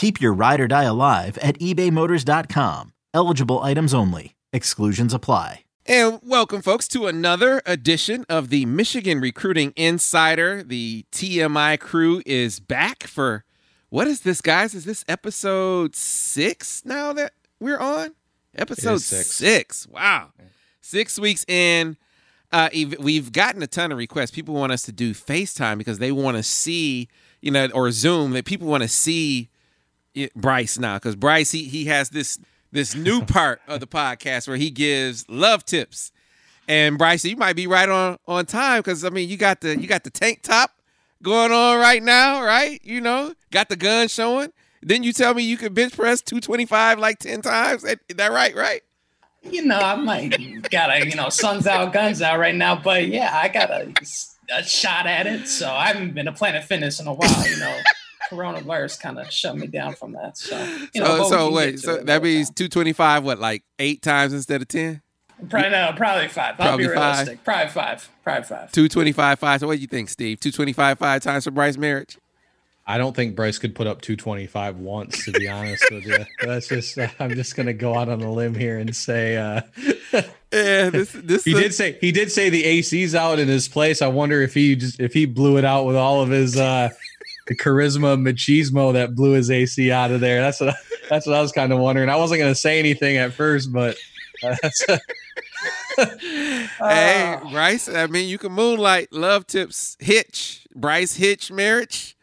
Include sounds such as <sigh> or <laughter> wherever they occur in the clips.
Keep your ride or die alive at ebaymotors.com. Eligible items only. Exclusions apply. And welcome, folks, to another edition of the Michigan Recruiting Insider. The TMI crew is back for what is this, guys? Is this episode six now that we're on? Episode six. six. Wow. Six weeks in. Uh, we've gotten a ton of requests. People want us to do FaceTime because they want to see, you know, or Zoom, that people want to see it- Brice now because Brice he he has this this new <laughs> part of the podcast where he gives love tips. And Brice, you might be right on on time because I mean you got the you got the tank top going on right now, right? You know, got the gun showing. Then you tell me you could bench press 225 like 10 times. Is that right, right? you know, I might gotta, you know, suns out, guns out right now, but yeah, I got a, a shot at it. So I haven't been to Planet Fitness in a while, you know. <laughs> Coronavirus kind of shut me down from that. So, you know, so so wait, so that means time. 225 what like 8 times instead of 10? probably no, probably five. I'll Probably be five. Probably five. Probably five. 225 5. So what do you think, Steve? 225 5 times for Brice Marich? I don't think Brice could put up 225 once, to be honest with you. <laughs> That's just, I'm just going to go out on a limb here and say, uh, <laughs> Yeah, this this he did say, he did say the AC's out in his place. I wonder if he just, if he blew it out with all of his, uh, the charisma machismo that blew his AC out of there. That's what, that's what I was kind of wondering. I wasn't going to say anything at first, but uh, <laughs> <laughs> Hey, Brice, I mean, you can moonlight love tips hitch, Brice hitch Marich.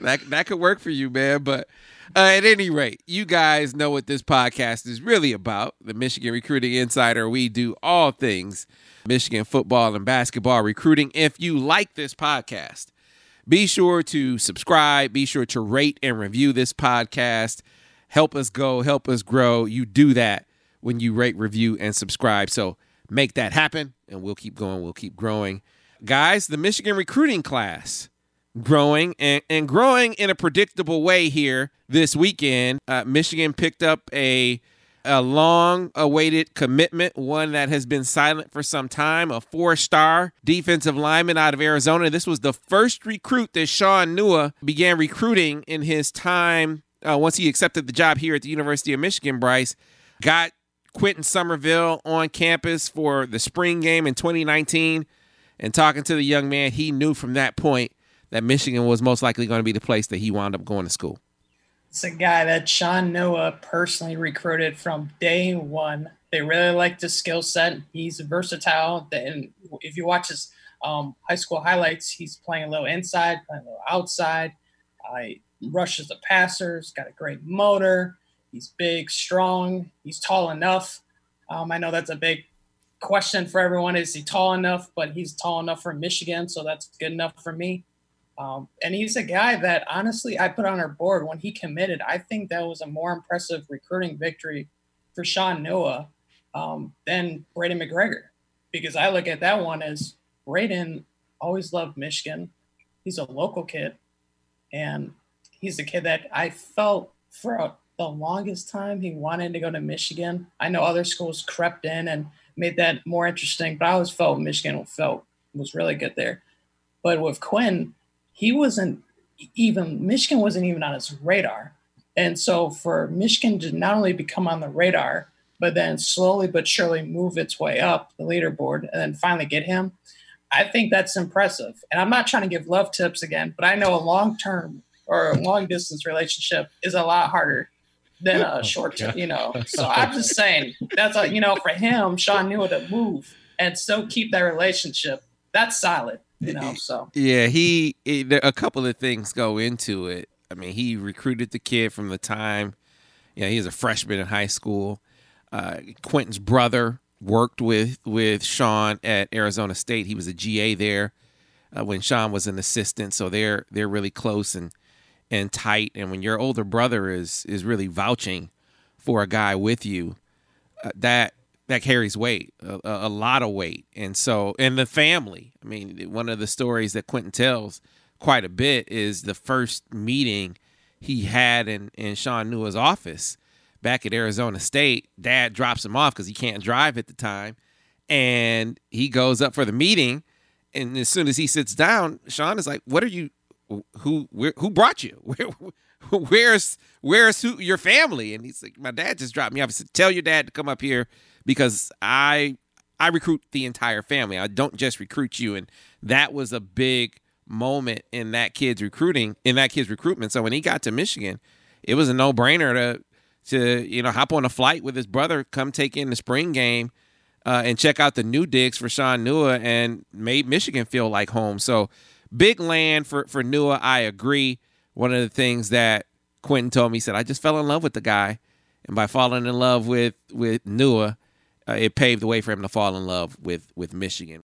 That that could work for you, man. But uh, at any rate, you guys know what this podcast is really about. The Michigan Recruiting Insider. We do all things Michigan football and basketball recruiting. If you like this podcast, be sure to subscribe. Be sure to rate and review this podcast. Help us go, help us grow. You do that when you rate, review, and subscribe. So make that happen, and we'll keep going. We'll keep growing. Guys, the Michigan recruiting class growing and, and growing in a predictable way here this weekend. Uh, Michigan picked up a a long awaited commitment, one that has been silent for some time, a four star defensive lineman out of Arizona. This was the first recruit that Sean Nua began recruiting in his time uh, once he accepted the job here at the University of Michigan. Brice got Quintin Somerville on campus for the spring game in 2019. And talking to the young man, he knew from that point that Michigan was most likely going to be the place that he wound up going to school. It's a guy that Shaun Nua personally recruited from day one. They really liked his skill set. He's versatile. And if you watch his um, high school highlights, he's playing a little inside, playing a little outside. Uh, he rushes the passers, got a great motor. He's big, strong. He's tall enough. Um, I know that's a big question for everyone. Is he tall enough? But he's tall enough for Michigan, so that's good enough for me. Um, and he's a guy that honestly I put on our board when he committed. I think that was a more impressive recruiting victory for Shaun Nua um, than Braden McGregor because I look at that one as Braden always loved Michigan. He's a local kid, and he's a kid that I felt for the longest time he wanted to go to Michigan. I know other schools crept in and made that more interesting, but I always felt Michigan felt was really good there. But with Quinn, he wasn't even Michigan wasn't even on his radar. And so for Michigan to not only become on the radar, but then slowly but surely move its way up the leaderboard and then finally get him, I think that's impressive. And I'm not trying to give love tips again, but I know a long term or a long distance relationship is a lot harder than a oh, short term, you know. <laughs> So I'm just saying that's a, you know, for him, Shaun Nua to move and still keep that relationship. That's solid, you know. So Yeah, he it, a couple of things go into it. I mean, he recruited the kid from the time, you know, he was a freshman in high school. Uh, Quintin's brother worked with with Shaun at Arizona State. He was a GA there uh, when Shaun was an assistant, so they're they're really close and and tight. And when your older brother is is really vouching for a guy with you, uh, that that carries weight, a, a, lot of weight. And so, and the family. I mean, one of the stories that Quintin tells quite a bit is the first meeting he had in in Shaun Nua's office back at Arizona State. Dad drops him off because he can't drive at the time, and he goes up for the meeting. And as soon as he sits down, Shaun is like, "What are you? Who? Where, who brought you? <laughs> Where, where's where's who your family?" And he's like, "My dad just dropped me off." He said, "Tell your dad to come up here because I I recruit the entire family. I don't just recruit you." And that was a big moment in that kid's recruiting in that kid's recruitment. So when he got to Michigan, it was a no brainer to to you know hop on a flight with his brother, come take in the spring game, uh, and check out the new digs for Shaun Nua, and made Michigan feel like home. So big land for for Nua. I agree. One of the things that Quintin told me he said, I just fell in love with the guy, and by falling in love with with Nua, uh, it paved the way for him to fall in love with with Michigan.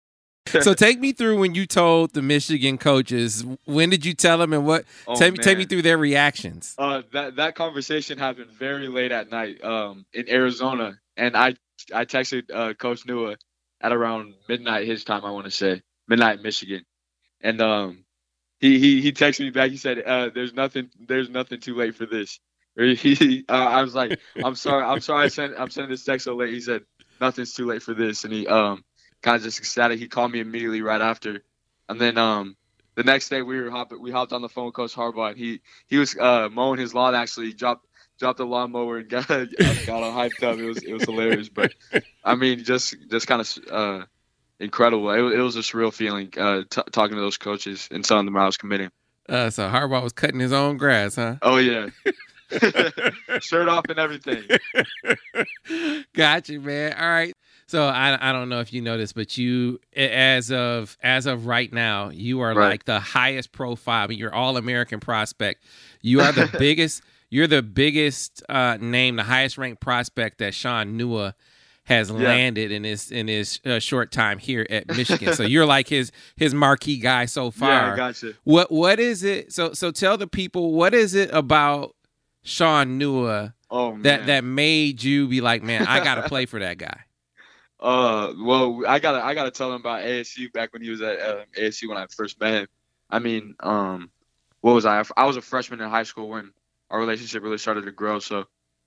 <laughs> so take me through when you told the Michigan coaches. When did you tell them, and what? Oh, take me take me through their reactions. Uh, that that conversation happened very late at night, um, in Arizona, and I I texted uh, Coach Nua at around midnight his time. I want to say midnight Michigan, and um, he he he texted me back. He said, uh, "There's nothing there's nothing too late for this." Or <laughs> he, uh, I was like, "I'm sorry, I'm sorry, I sent I'm sending this text so late." He said, "Nothing's too late for this," and he um kind of just ecstatic. He called me immediately right after, and then um the next day we were hop- we hopped on the phone with Coach Harbaugh. And he he was uh, mowing his lawn actually dropped dropped the lawnmower and <laughs> got got all hyped up. It was it was hilarious, but I mean just just kind of uh, incredible. It, it was a surreal feeling uh, t- talking to those coaches and telling them I was committing. Uh, so Harbaugh was cutting his own grass, huh? Oh yeah, <laughs> <laughs> shirt off and everything. <laughs> Got you, man. All right. So I I don't know if you know this, but you as of as of right now, you are Right. like the highest profile. I mean, you're all American prospect. You are the <laughs> biggest. You're the biggest uh, name, the highest ranked prospect that Shaun Nua has Yeah. landed in his in his uh, short time here at Michigan. so you're like his his marquee guy so far. Yeah, gotcha. What what is it? So so tell the people what is it about Shaun Nua Oh man. that that made you be like, man, I gotta play for that guy. <laughs> Uh, well, I gotta I gotta tell him about ASU back when he was at uh, ASU when I first met him. I mean, um, what was I? I was a freshman in high school when our relationship really started to grow. So,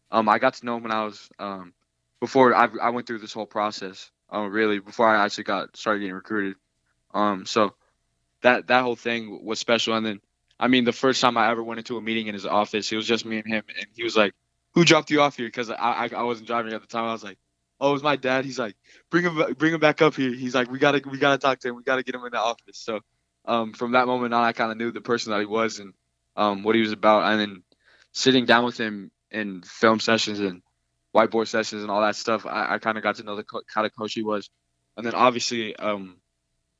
um, I got to know him when I was um before I I went through this whole process. Um, really before I actually got started getting recruited. Um, so that that whole thing was special. And then, I mean, the first time I ever went into a meeting in his office, it was just me and him, and he was like, "Who dropped you off here?" Because I, I I wasn't driving at the time. I was like oh, it was my dad. He's like, bring him, bring him back up here. He's like, we gotta, we gotta talk to him. We gotta get him in the office. So, um, from that moment on, I kind of knew the person that he was and um, what he was about. And then sitting down with him in film sessions and whiteboard sessions and all that stuff, I, I kind of got to know the co- kind of coach he was. And then obviously, um,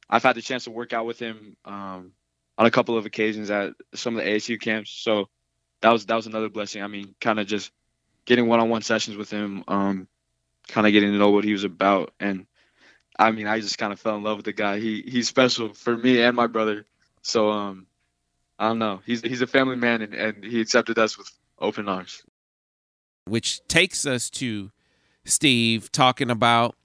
I've had the chance to work out with him um, on a couple of occasions at some of the ASU camps. So that was that was another blessing. I mean, kind of just getting one-on-one sessions with him. Um, kind of getting to know what he was about and i mean i just kind of fell in love with the guy he he's special for me and my brother so um i don't know he's he's a family man and, and he accepted us with open arms Which takes us to Steve talking about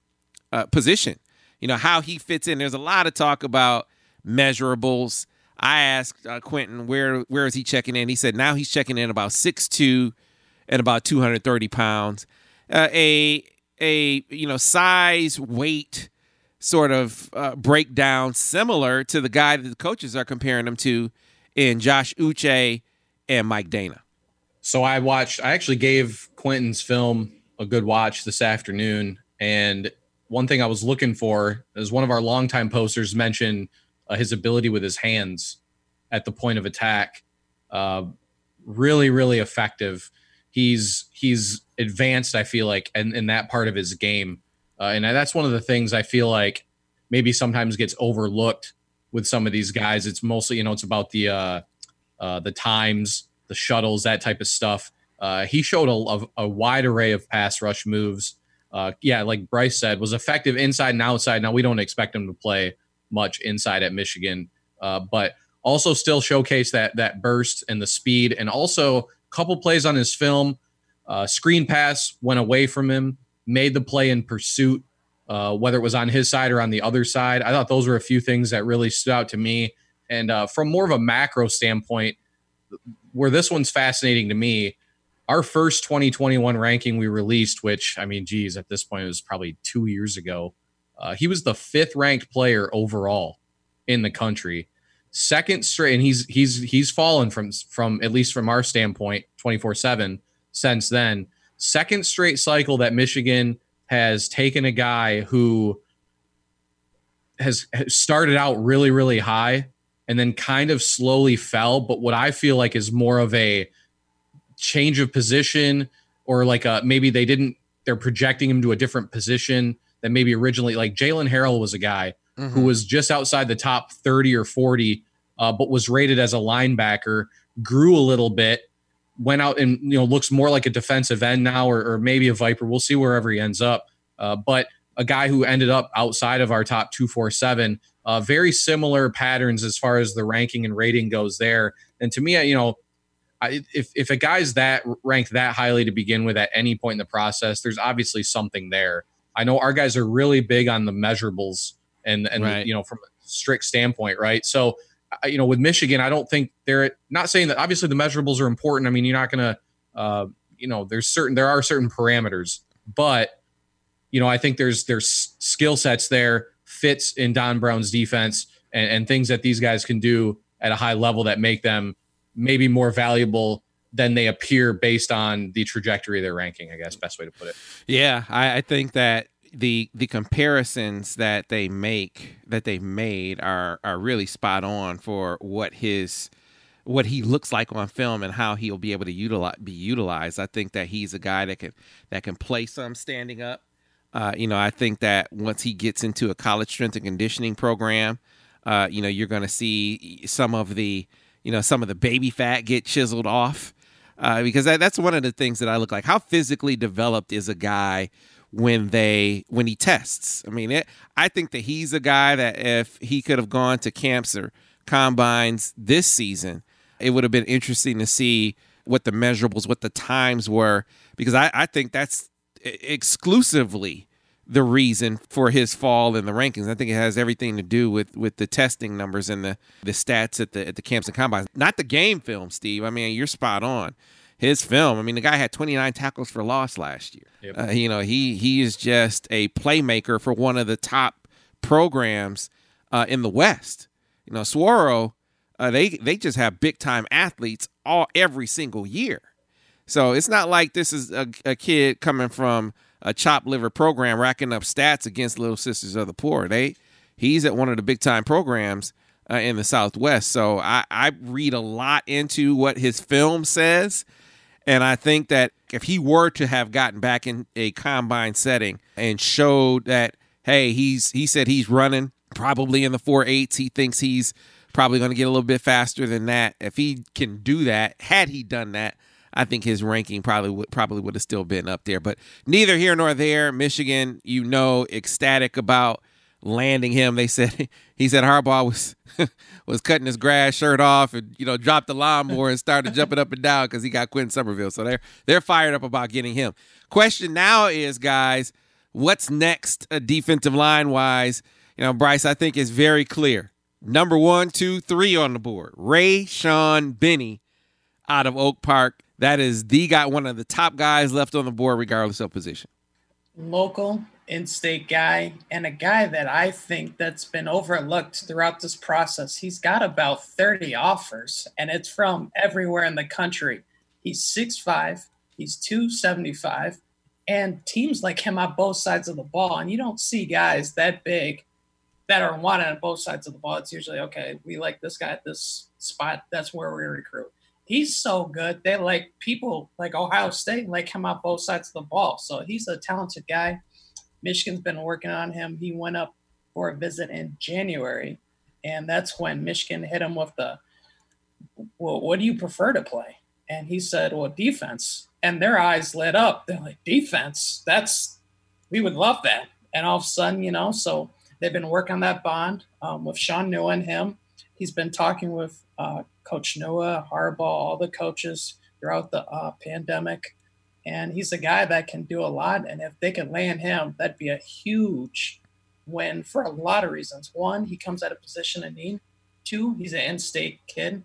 uh, position. You know how he fits in. There's a lot of talk about measurables. I asked uh, Quintin where where is he checking in. He said now he's checking in about 6'2", and about two hundred thirty pounds. Uh, a a you know size weight sort of uh, breakdown similar to the guy that the coaches are comparing him to in Josh Uche and Mike Danna. So I watched. I actually gave Quintin's film a good watch this afternoon, and one thing I was looking for is one of our longtime posters mentioned uh, his ability with his hands at the point of attack. Uh, really, really effective. He's he's advanced. I feel like in, in that part of his game. uh, and that's one of the things I feel like maybe sometimes gets overlooked with some of these guys. It's mostly you know it's about the uh, uh, the times, the shuttles, that type of stuff. Uh, he showed a, a, a, wide array of pass rush moves. Uh, yeah, like Brice said, was effective inside and outside. Now we don't expect him to play much inside at Michigan, uh, but also still showcase that that burst and the speed, and also a couple plays on his film. Uh, screen pass went away from him, made the play in pursuit, uh, whether it was on his side or on the other side. I thought those were a few things that really stood out to me. And uh, from more of a macro standpoint, where this one's fascinating to me, our first 2021 ranking we released, which I mean, geez, at this point it was probably two years ago. Uh, he was the fifth ranked player overall in the country, second straight, and he's he's he's fallen from from at least from our standpoint 24 seven since then. Second straight cycle that Michigan has taken a guy who has, has started out really really high and then kind of slowly fell. But what I feel like is more of a change of position or like a maybe they didn't they're projecting him to a different position than maybe originally like Jaylen Harrell was a guy mm-hmm. who was just outside the top 30 or 40 uh, but was rated as a linebacker grew a little bit went out and you know looks more like a defensive end now or, or maybe a viper we'll see wherever he ends up uh, but a guy who ended up outside of our top 247 uh, very similar patterns as far as the ranking and rating goes there. And to me, you know, if if a guy's that ranked that highly to begin with at any point in the process, there's obviously something there. I know our guys are really big on the measurables and and right. you know from a strict standpoint, right? So you know with Michigan, I don't think they're not saying that obviously the measurables are important. I mean, you're not gonna uh, you know there's certain there are certain parameters, but you know I think there's there's skill sets there fits in Don Brown's defense and, and things that these guys can do at a high level that make them maybe more valuable than they appear based on the trajectory of their ranking. I guess best way to put it. Yeah, I, I think that the the comparisons that they make that they made are are really spot on for what his what he looks like on film and how he'll be able to utilize be utilized. I think that he's a guy that can that can play some standing up. Uh, you know, I think that once he gets into a college strength and conditioning program, uh, you know, you're going to see some of the, you know, some of the baby fat get chiseled off. Uh, because that, that's one of the things that I look like. How physically developed is a guy when they when he tests? I mean, it, I think that he's a guy that if he could have gone to camps or combines this season, it would have been interesting to see what the measurables, what the times were, because I, I think that's exclusively the reason for his fall in the rankings. I think it has everything to do with with the testing numbers and the the stats at the at the camps and combines. Not the game film, Steve. I mean, you're spot on. His film. I mean, the guy had 29 tackles for loss last year. Yep. Uh, you know, he he is just a playmaker for one of the top programs uh, in the West. You know, Saguaro, uh, they they just have big time athletes all every single year. So it's not like this is a, a kid coming from a chop liver program racking up stats against Little Sisters of the Poor. They he's at one of the big time programs uh, in the Southwest. So I, I read a lot into what his film says. And I think that if he were to have gotten back in a combine setting and showed that, hey, he's he said he's running probably in the four eights. He thinks he's probably going to get a little bit faster than that. If he can do that, had he done that, I think his ranking probably would probably would have still been up there. But neither here nor there. Michigan, you know, ecstatic about landing him. They said <laughs> he said Harbaugh was <laughs> was cutting his grass shirt off and you know dropped the lawnmower and started jumping up and down because he got Quinn Somerville. So they're they're fired up about getting him. Question now is, guys, what's next uh, defensive line wise? You know, Brice, I think is very clear. Number one, two, three on the board. Rayshaun Benny out of Oak Park. That is the guy, one of the top guys left on the board, regardless of position. Local in-state guy and a guy that I think that's been overlooked throughout this process. He's got about 30 offers, and it's from everywhere in the country. He's 6'5, he's 275, and teams like him on both sides of the ball. And you don't see guys that big that are wanted on both sides of the ball. It's usually okay, we like this guy at this spot, that's where we recruit he's so good. They like people like Ohio State like him on both sides of the ball. So he's a talented guy. Michigan's been working on him. He went up for a visit in January, and that's when Michigan hit him with the, well, what do you prefer to play? And he said, well, defense. And their eyes lit up. They're like, defense? That's, we would love that. And all of a sudden, you know, so they've been working on that bond um, with Shaun Nua and him. He's been talking with uh, Coach Nua, Harbaugh, all the coaches throughout the uh, pandemic. And he's a guy that can do a lot. And if they can land him, that'd be a huge win for a lot of reasons. One, he comes at a position of need. Two, he's an in-state kid.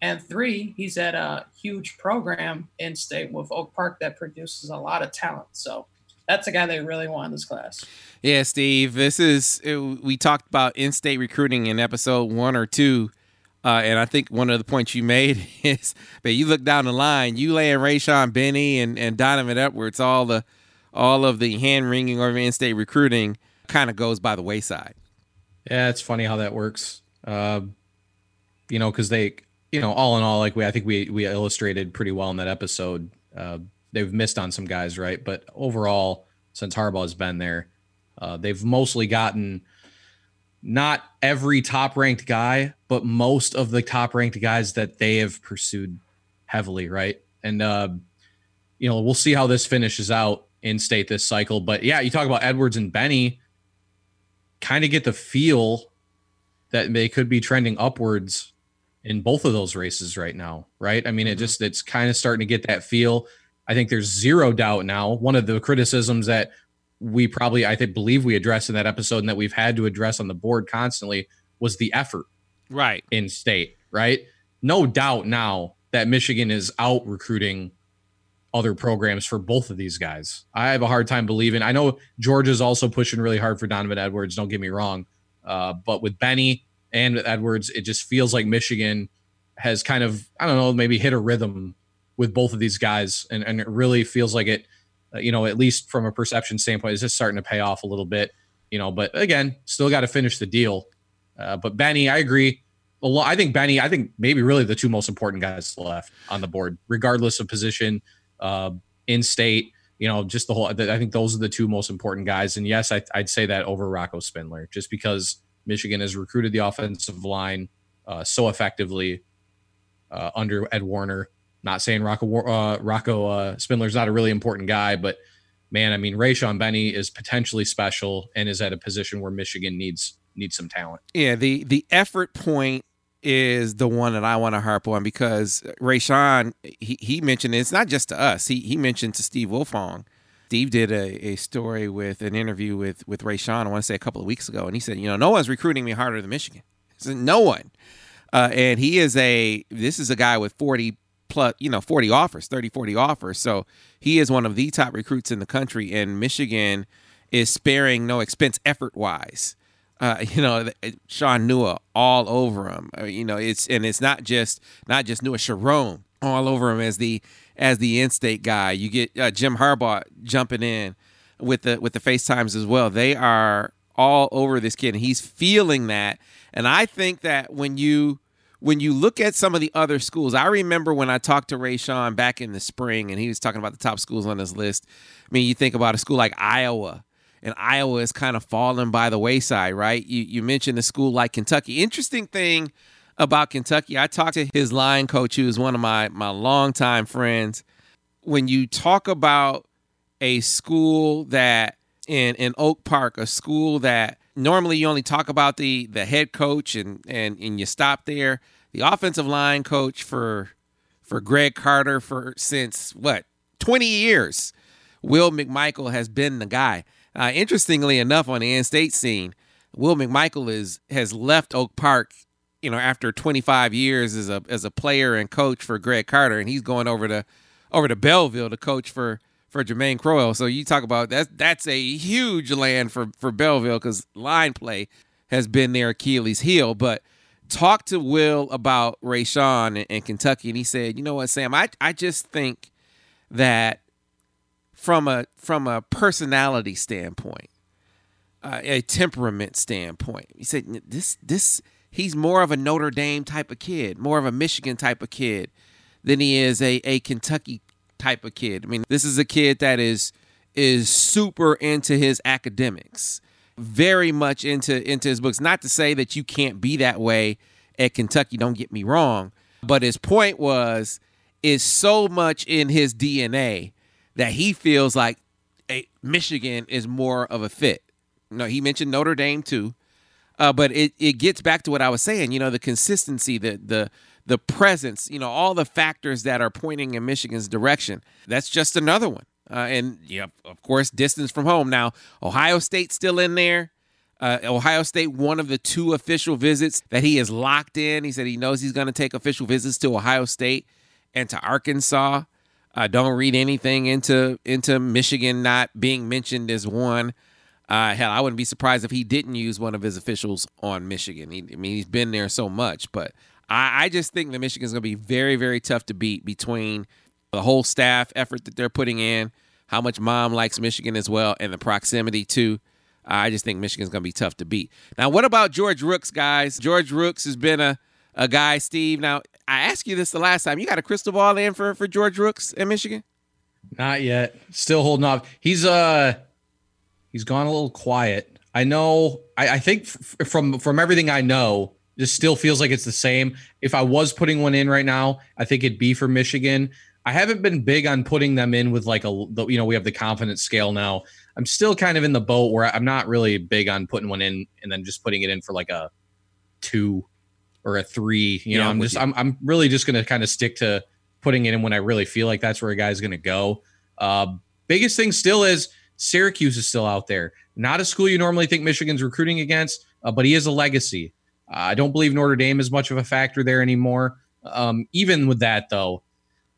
And three, he's at a huge program in state with Oak Park that produces a lot of talent. So that's a guy they really want in this class. Yeah, Steve. This is we talked about in-state recruiting in episode one or two, uh, and I think one of the points you made <laughs> is, but you look down the line, you laying Rayshaun Benny and and Donovan Edwards, all the all of the hand wringing over in-state recruiting kind of goes by the wayside. Yeah, it's funny how that works. Uh, you know, because they, you know, all in all, like we, I think we we illustrated pretty well in that episode. Uh, they've missed on some guys, right? But overall, since Harbaugh's been there, uh, they've mostly gotten not every top ranked guy, but most of the top ranked guys that they have pursued heavily, right? And uh, you know, we'll see how this finishes out in state this cycle. But yeah, you talk about Edwards and Benny, kind of get the feel that they could be trending upwards in both of those races right now, right? I mean, it just it's kind of starting to get that feel. I think there's zero doubt now. One of the criticisms that we probably I think believe we addressed in that episode and that we've had to address on the board constantly was the effort right in state, right? No doubt now that Michigan is out recruiting other programs for both of these guys. I have a hard time believing. I know Georgia's also pushing really hard for Donovan Edwards. Don't get me wrong, uh, but with Benny and with Edwards, it just feels like Michigan has kind of I don't know maybe hit a rhythm with both of these guys, and and it really feels like it. Uh, you know, at least from a perception standpoint, is just starting to pay off a little bit. You know, but again, still got to finish the deal. Uh, but Benny, I agree. Lot, I think Benny, I think maybe really the two most important guys left on the board, regardless of position uh, in state. You know, just the whole. I think those are the two most important guys. And yes, I, would say that over Rocco Spindler, just because Michigan has recruited the offensive line uh, so effectively uh, under Ed Warinner. Not saying Rocco uh, Rocco uh, Spindler's not a really important guy, but man, I mean, Rayshaun Benny is potentially special and is at a position where Michigan needs needs some talent. Yeah, the the effort point is the one that I want to harp on because Rayshaun, he, he mentioned it. it's not just to us. He he mentioned to Steve Wiltfong. Steve did a, a story with an interview with with Rayshaun, I want to say a couple of weeks ago, and he said, you know, no one's recruiting me harder than Michigan. Said, no one. Uh, and he is a this is a guy with 40 plus, you know, 40 offers, 30, 40 offers. So he is one of the top recruits in the country, and Michigan is sparing no expense effort wise uh, <laughs> you know, Shaun Nua all over him. You know, it's and it's not just not just Nua Sherrone all over him as the as the in-state guy. You get uh, Jim Harbaugh jumping in with the with the FaceTimes as well. They are all over this kid, and he's feeling that. And I think that when you when you look at some of the other schools, I remember when I talked to Rayshaun back in the spring, and he was talking about the top schools on his list. I mean, you think about a school like Iowa and Iowa is kind of fallen by the wayside, right? You you mentioned a school like Kentucky. Interesting thing about Kentucky, I talked to his line coach, who is one of my my longtime friends. When you talk about a school that in in Oak Park, a school that normally you only talk about the the head coach and and and you stop there. The offensive line coach for for Greg Carter for since what 20 years. Will McMichael has been the guy. Uh, interestingly enough, on the in-state scene, Will McMichael is has left Oak Park, you know, after 25 years as a as a player and coach for Greg Carter, and he's going over to over to Belleville to coach for for Jermaine Crowell. So you talk about that's that's a huge land for for Belleville because line play has been their Achilles heel. But talk to Will about Rayshaun and, and Kentucky, and he said, you know what, Sam, I I just think that from a from a personality standpoint, uh, a temperament standpoint. He said this this he's more of a Notre Dame type of kid, more of a Michigan type of kid than he is a a Kentucky type of kid. I mean, this is a kid that is is super into his academics, very much into into his books. Not to say that you can't be that way at Kentucky, don't get me wrong, but his point was is so much in his DNA that he feels like a, Michigan is more of a fit. No, he mentioned Notre Dame too. Uh, but it, it gets back to what I was saying, you know, the consistency, the the the presence, you know, all the factors that are pointing in Michigan's direction. That's just another one. Uh, and yeah, of course, distance from home. Now, Ohio State's still in there. Uh, Ohio State, one of the two official visits that he is locked in. He said he knows he's going to take official visits to Ohio State and to Arkansas. Uh, don't read anything into into Michigan not being mentioned as one. Uh, hell, I wouldn't be surprised if he didn't use one of his officials on Michigan. He, I mean, he's been there so much, but I, I just think that Michigan's going to be very, very tough to beat between the whole staff effort that they're putting in, how much mom likes Michigan as well, and the proximity too. I just think Michigan's going to be tough to beat. Now, what about George Rooks, guys? George Rooks has been a, a guy, Steve. Now, I asked you this the last time. You got a crystal ball in for, for George Rooks in Michigan? Not yet. Still holding off. He's uh he's gone a little quiet. I know. I, I think f- from from everything I know, just still feels like it's the same. If I was putting one in right now, I think it'd be for Michigan. I haven't been big on putting them in with like a you know we have the confidence scale now. I'm still kind of in the boat where I'm not really big on putting one in and then just putting it in for like a two or a three. You Yeah, know, I'm just you. I'm I'm really just gonna kind of stick to putting it in when I really feel like that's where a guy's gonna go. Uh, biggest thing still is Syracuse is still out there. Not a school you normally think Michigan's recruiting against, uh, but he is a legacy. Uh, I don't believe Notre Dame is much of a factor there anymore. Um, even with that, though,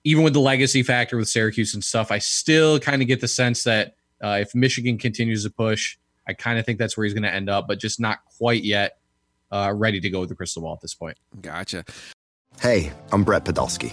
even with the legacy factor with Syracuse and stuff, I still kind of get the sense that uh, if Michigan continues to push, I kind of think that's where he's going to end up, but just not quite yet uh, ready to go with the crystal ball at this point. Gotcha. Hey, I'm Brett Podolsky,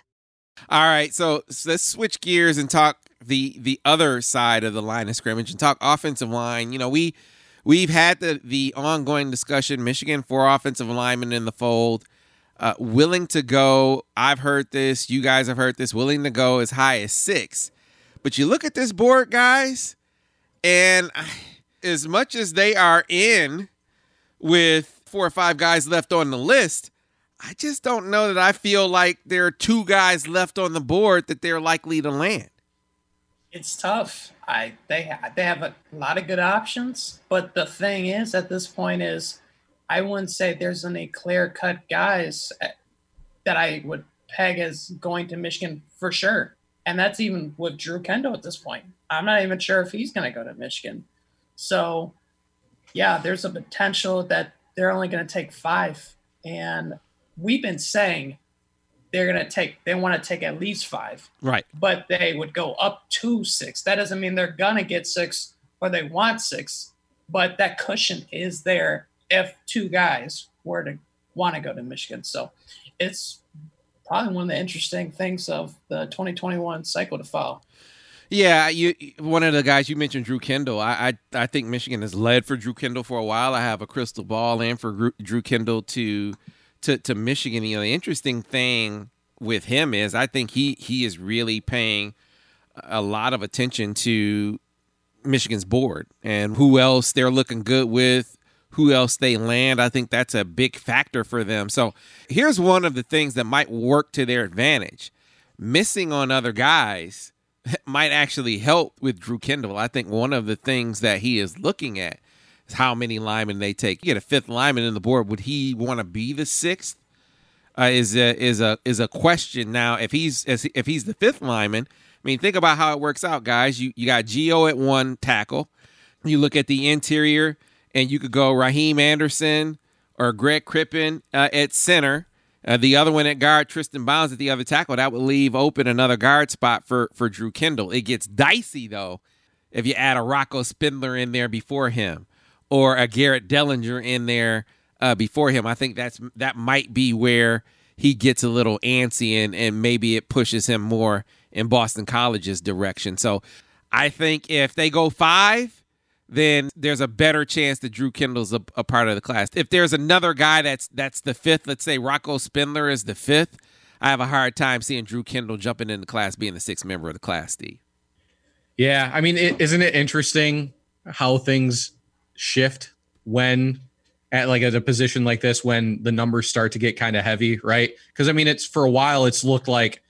All right, so, so let's switch gears and talk the the other side of the line of scrimmage and talk offensive line. You know, we we've had the the ongoing discussion. Michigan four offensive linemen in the fold, uh, willing to go. I've heard this. You guys have heard this. Willing to go as high as six. But you look at this board, guys, and <sighs> as much as they are in with four or five guys left on the list, I just don't know that I feel like there are two guys left on the board that they're likely to land. It's tough. I they they have a lot of good options, but the thing is, at this point, is I wouldn't say there's any clear cut guys eh, that I would peg as going to Michigan for sure, and that's even with Drew Kendall at this point. I'm not even sure if he's going to go to Michigan. So, yeah, there's a potential that they're only going to take five, and we've been saying they're going to take they want to take at least five Right. but they would go up to six. That doesn't mean they're gonna get six or they want six, but that cushion is there if two guys were to want to go to Michigan. So it's probably one of the interesting things of the 2021 cycle to follow. Yeah, you one of the guys you mentioned, Drew Kendall. I I, I think Michigan has led for Drew Kendall for a while. I have a crystal ball in for Drew Kendall to to to Michigan. You know, the interesting thing with him is I think he he is really paying a lot of attention to Michigan's board and who else they're looking good with, who else they land. I think that's a big factor for them. So here's one of the things that might work to their advantage. Missing on other guys <laughs> might actually help with Drew Kendall. I think one of the things that he is looking at how many linemen they take. You get a fifth lineman in the board. Would he want to be the sixth? Uh, is a is a is a question now. If he's if he's the fifth lineman, I mean, think about how it works out, guys. You you got Geo at one tackle. You look at the interior, and you could go Raheem Anderson or Greg Crippen uh, at center. Uh, the other one at guard, Tristan Bounds at the other tackle. That would leave open another guard spot for for Drew Kendall. It gets dicey though if you add a Rocco Spindler in there before him or a Garrett Dellinger in there uh, before him. I think that's that might be where he gets a little antsy and and maybe it pushes him more in Boston College's direction. So I think if they go five, then there's a better chance that Drew Kendall's a, a part of the class. If there's another guy that's that's the fifth, let's say Rocco Spindler is the fifth, I have a hard time seeing Drew Kendall jumping in the class being the sixth member of the class, D. Yeah, I mean, is isn't it interesting how things shift when at like at a position like this when the numbers start to get kind of heavy, right? Because I mean, it's for a while it's looked like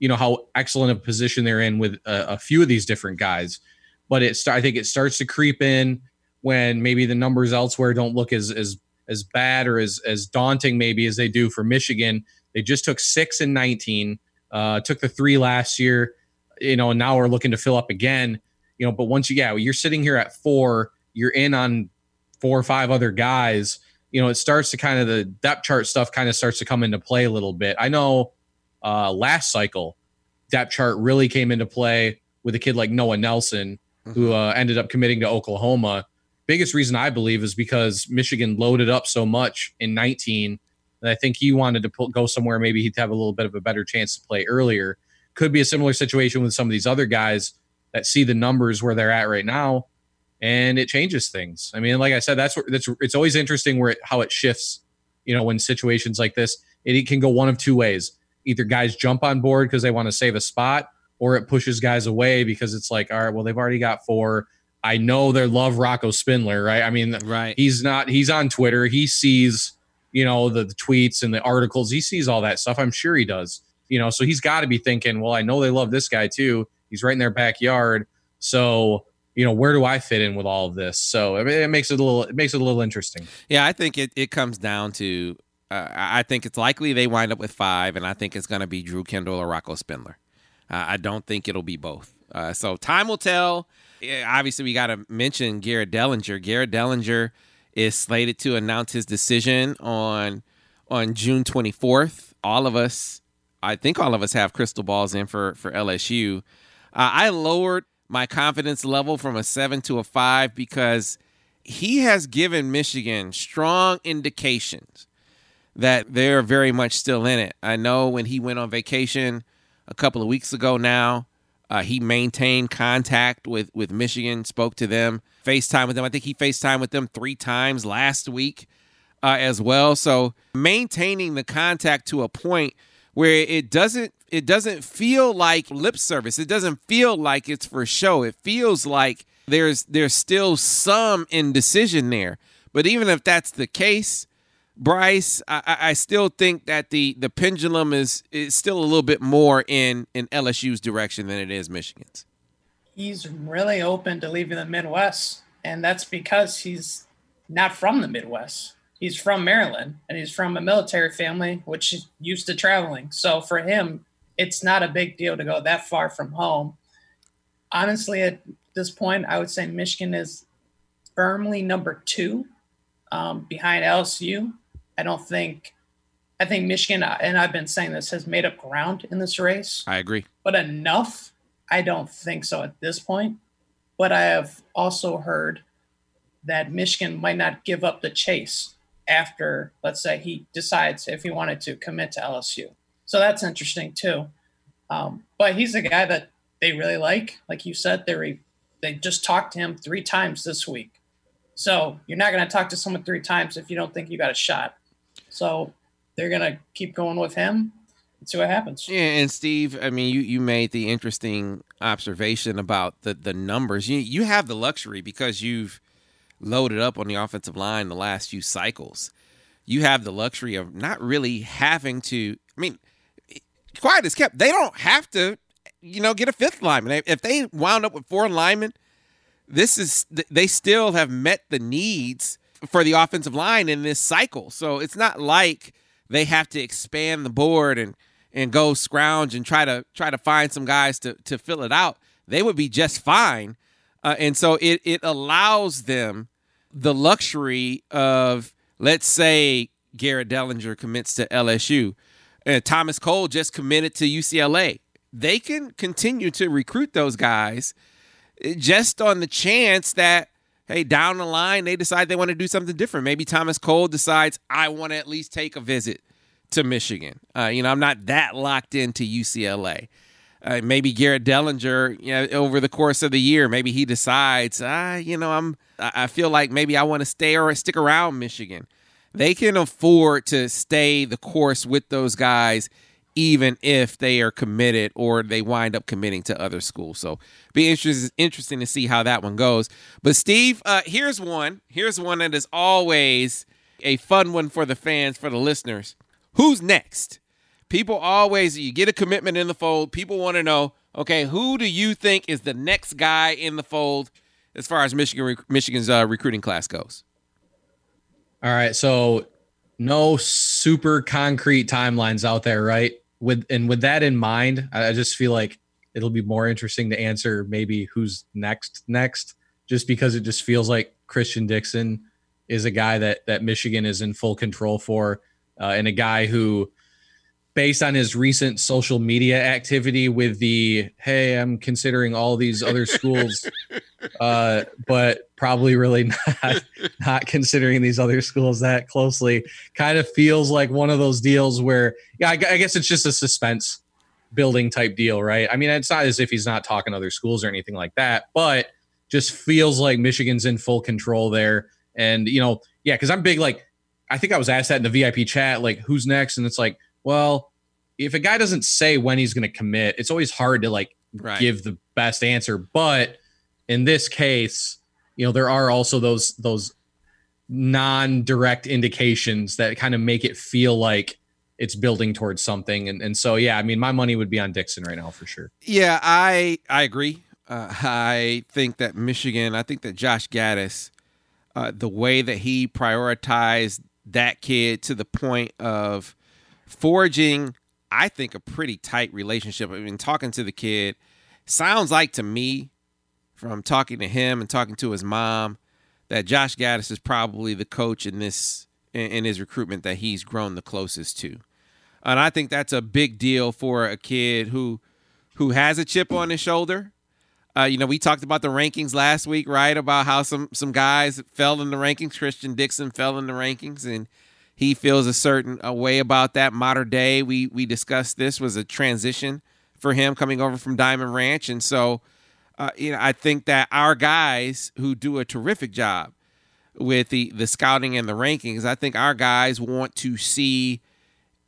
you know how excellent a position they're in with a, a few of these different guys, but it's I think it starts to creep in when maybe the numbers elsewhere don't look as as as bad or as as daunting maybe as they do for Michigan. They just took six and nineteen, uh, took the three last year you know, and now we're looking to fill up again, you know, but once you, yeah, you're sitting here at four, you're in on four or five other guys, you know, it starts to kind of the depth chart stuff kind of starts to come into play a little bit. I know uh, last cycle, depth chart really came into play with a kid like Noah Nelson, who uh, ended up committing to Oklahoma. Biggest reason I believe is because Michigan loaded up so much in 19 that I think he wanted to pull, go somewhere maybe he'd have a little bit of a better chance to play earlier could be a similar situation with some of these other guys that see the numbers where they're at right now and it changes things. I mean, like I said, that's what that's it's always interesting where it, how it shifts. You know, when situations like this, it, it can go one of two ways. Either guys jump on board because they want to save a spot, or it pushes guys away because it's like, all right, well, they've already got four. I know they love Rocco Spindler, right? I mean, right. He's not. He's on Twitter. He sees, you know, the, the tweets and the articles. He sees all that stuff. I'm sure he does you know, so he's got to be thinking, well, I know they love this guy too. He's right in their backyard. So, you know, where do I fit in with all of this? So it makes it a little, it makes it a little interesting. Yeah, I think it, it comes down to, uh, I think it's likely they wind up with five, and I think it's going to be Drew Kendall or Rocco Spindler. Uh, I don't think it'll be both. Uh, so time will tell. Obviously, we got to mention Garrett Dellinger. Garrett Dellinger is slated to announce his decision on on June 24th. All of us I think all of us have crystal balls in for for LSU. Uh, I lowered my confidence level from a seven to a five because he has given Michigan strong indications that they're very much still in it. I know when he went on vacation a couple of weeks ago now, uh, he maintained contact with, with Michigan, spoke to them, FaceTime with them. I think he FaceTime with them three times last week uh, as well. So maintaining the contact to a point where it doesn't it doesn't feel like lip service. It doesn't feel like it's for show. It feels like there's there's still some indecision there. But even if that's the case, Brice, I, I still think that the the pendulum is is still a little bit more in in LSU's direction than it is Michigan's. He's really open to leaving the Midwest, and that's because he's not from the Midwest he's from Maryland and he's from a military family which is used to traveling. So for him, it's not a big deal to go that far from home. Honestly, at this point, I would say Michigan is firmly number two um, behind LSU. I don't think. I think Michigan, and I've been saying this, has made up ground in this race. I agree. But enough? I don't think so at this point. But I have also heard that Michigan might not give up the chase after, let's say, he decides if he wanted to commit to LSU. So that's interesting too. Um, but he's a guy that they really like. Like you said, they re- they just talked to him three times this week. So you're not going to talk to someone three times if you don't think you got a shot. So they're going to keep going with him and see what happens. Yeah, and Steve, I mean, you you made the interesting observation about the the numbers. You you have the luxury because you've loaded up on the offensive line the last few cycles, you have the luxury of not really having to. I mean, quiet is kept. They don't have to, you know, get a fifth lineman. If they wound up with four linemen, this is they still have met the needs for the offensive line in this cycle. So it's not like they have to expand the board and and go scrounge and try to try to find some guys to to fill it out. They would be just fine uh, and so it it allows them the luxury of let's say Garrett Dellinger commits to LSU, and Thomas Cole just committed to UCLA. They can continue to recruit those guys just on the chance that hey, down the line they decide they want to do something different. Maybe Thomas Cole decides I want to at least take a visit to Michigan. Uh, you know, I'm not that locked into UCLA. Uh, maybe Garrett Dellinger, you know, over the course of the year, maybe he decides, ah, you know, I'm, I feel like maybe I want to stay or stick around Michigan. They can afford to stay the course with those guys, even if they are committed or they wind up committing to other schools. So, be interesting, interesting to see how that one goes. But Steve, uh, here's one. Here's one that is always a fun one for the fans, for the listeners. Who's next? People always, you get a commitment in the fold. People want to know, okay, who do you think is the next guy in the fold as far as Michigan Michigan's uh, recruiting class goes? All right, so no super concrete timelines out there, right? With and with that in mind, I just feel like it'll be more interesting to answer maybe who's next next, just because it just feels like Christian Dixon is a guy that that Michigan is in full control for, uh, and a guy who based on his recent social media activity with the hey i'm considering all these other schools <laughs> uh, but probably really <laughs> not not considering these other schools that closely. Kind of feels like one of those deals where yeah I, I guess it's just a suspense building type deal right? I mean it's not as if he's not talking to other schools or anything like that but just feels like michigan's in full control there. And you know yeah because i'm big like i think i was asked that in the vip chat like who's next? And it's like well, if a guy doesn't say when he's going to commit, it's always hard to like Right. give the best answer. But in this case, you know, there are also those those non-direct indications that kind of make it feel like it's building towards something. And and so yeah, I mean, my money would be on Dixon right now for sure. Yeah, I I agree. Uh, I think that Michigan. I think that Josh Gattis, uh, the way that he prioritized that kid to the point of forging, I think a pretty tight relationship. I mean, talking to the kid sounds like to me, from talking to him and talking to his mom, that Josh Gattis is probably the coach in this in, his recruitment that he's grown the closest to, and I think that's a big deal for a kid who who has a chip on his shoulder. Uh, you know, we talked about the rankings last week, right? About how some some guys fell in the rankings. Christian Dixon fell in the rankings, and he feels a certain a way about that. Mater Dei, we we discussed this was a transition for him coming over from Diamond Ranch, and so uh, you know, I think that our guys who do a terrific job with the the scouting and the rankings, I think our guys want to see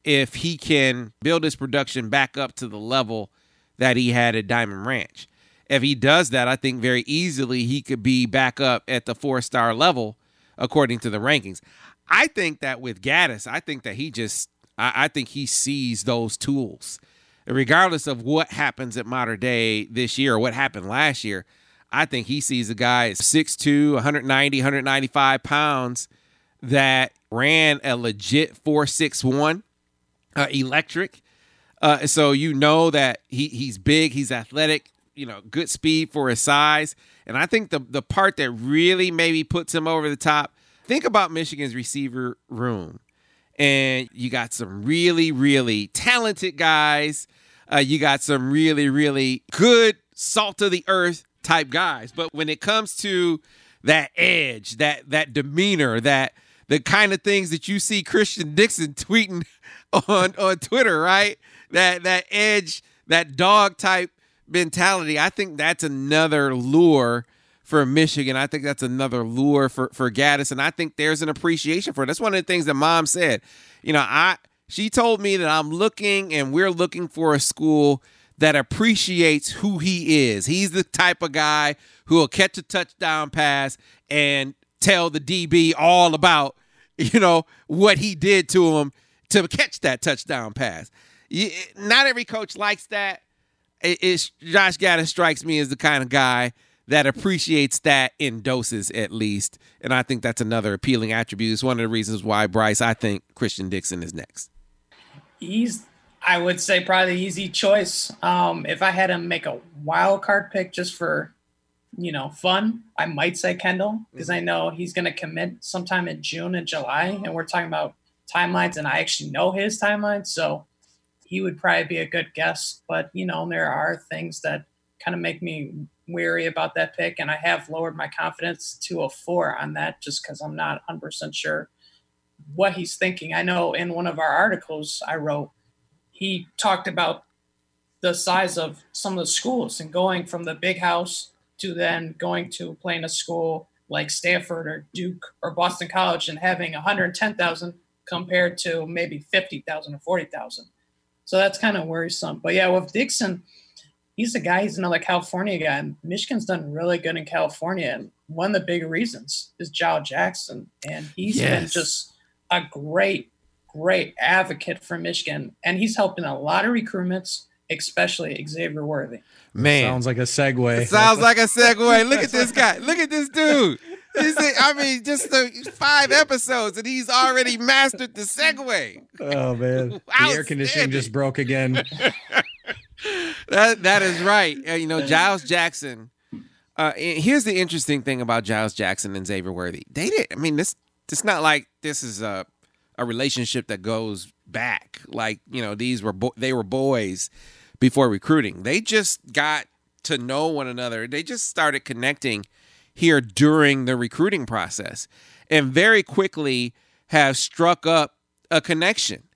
if he can build his production back up to the level that he had at Diamond Ranch. If he does that, I think very easily he could be back up at the four star level according to the rankings. I think that with Gattis, I think that he just, I, I think he sees those tools. Regardless of what happens at Mater Dei this year or what happened last year, I think he sees a guy at 6'2, 190, 195 pounds that ran a legit 461 uh, electric. Uh, so you know that he he's big, he's athletic, you know, good speed for his size. And I think the the part that really maybe puts him over the top, think about Michigan's receiver room. And you got some really, really talented guys. Uh, you got some really, really good salt of the earth type guys. But when it comes to that edge, that that demeanor, that the kind of things that you see Christian Dixon tweeting <laughs> on on Twitter, right? That that edge, that dog type mentality. I think that's another lure for Michigan. I think that's another lure for for Gattis, and I think there's an appreciation for it. That's one of the things that Mom said. You know, I she told me that I'm looking and we're looking for a school that appreciates who he is. He's the type of guy who will catch a touchdown pass and tell the DB all about, you know, what he did to him to catch that touchdown pass. Not every coach likes that. It- It's Josh Gattis strikes me as the kind of guy that appreciates that in doses at least, and I think that's another appealing attribute. It's one of the reasons why Brice. I think Christian Dixon is next. He's, I would say, probably the easy choice. Um, if I had to make a wild card pick just for, you know, fun, I might say Kendall because I know he's going to commit sometime in June and July, and we're talking about timelines, and I actually know his timeline, so he would probably be a good guess. But you know, there are things that kind of make me weary about that pick, and I have lowered my confidence to a four on that just because I'm not 100% sure what he's thinking. I know in one of our articles I wrote, he talked about the size of some of the schools and going from the big house to then going to playing a school like Stanford or Duke or Boston College and having 110,000 compared to maybe 50,000 or 40,000. So that's kind of worrisome. But yeah, with Dixon, he's a guy, he's another California guy. And Michigan's done really good in California. And one of the big reasons is Giles Jackson. And he's yes. been just a great, great advocate for Michigan. And he's helping a lot of recruitments, especially Xavier Worthy. Man, sounds like a segue. It sounds like a segue. Look at this guy. Look at this dude. I mean, just the five episodes, and he's already mastered the segue. Oh man, <laughs> the air conditioning just broke again. <laughs> that that is right. Uh, you know, Giles Jackson. Uh, here's the interesting thing about Giles Jackson and Xavier Worthy. They did. I mean, this it's not like this is a a relationship that goes back. Like you know, these were bo- they were boys before recruiting. They just got to know one another. They just started connecting here during the recruiting process and very quickly have struck up a connection.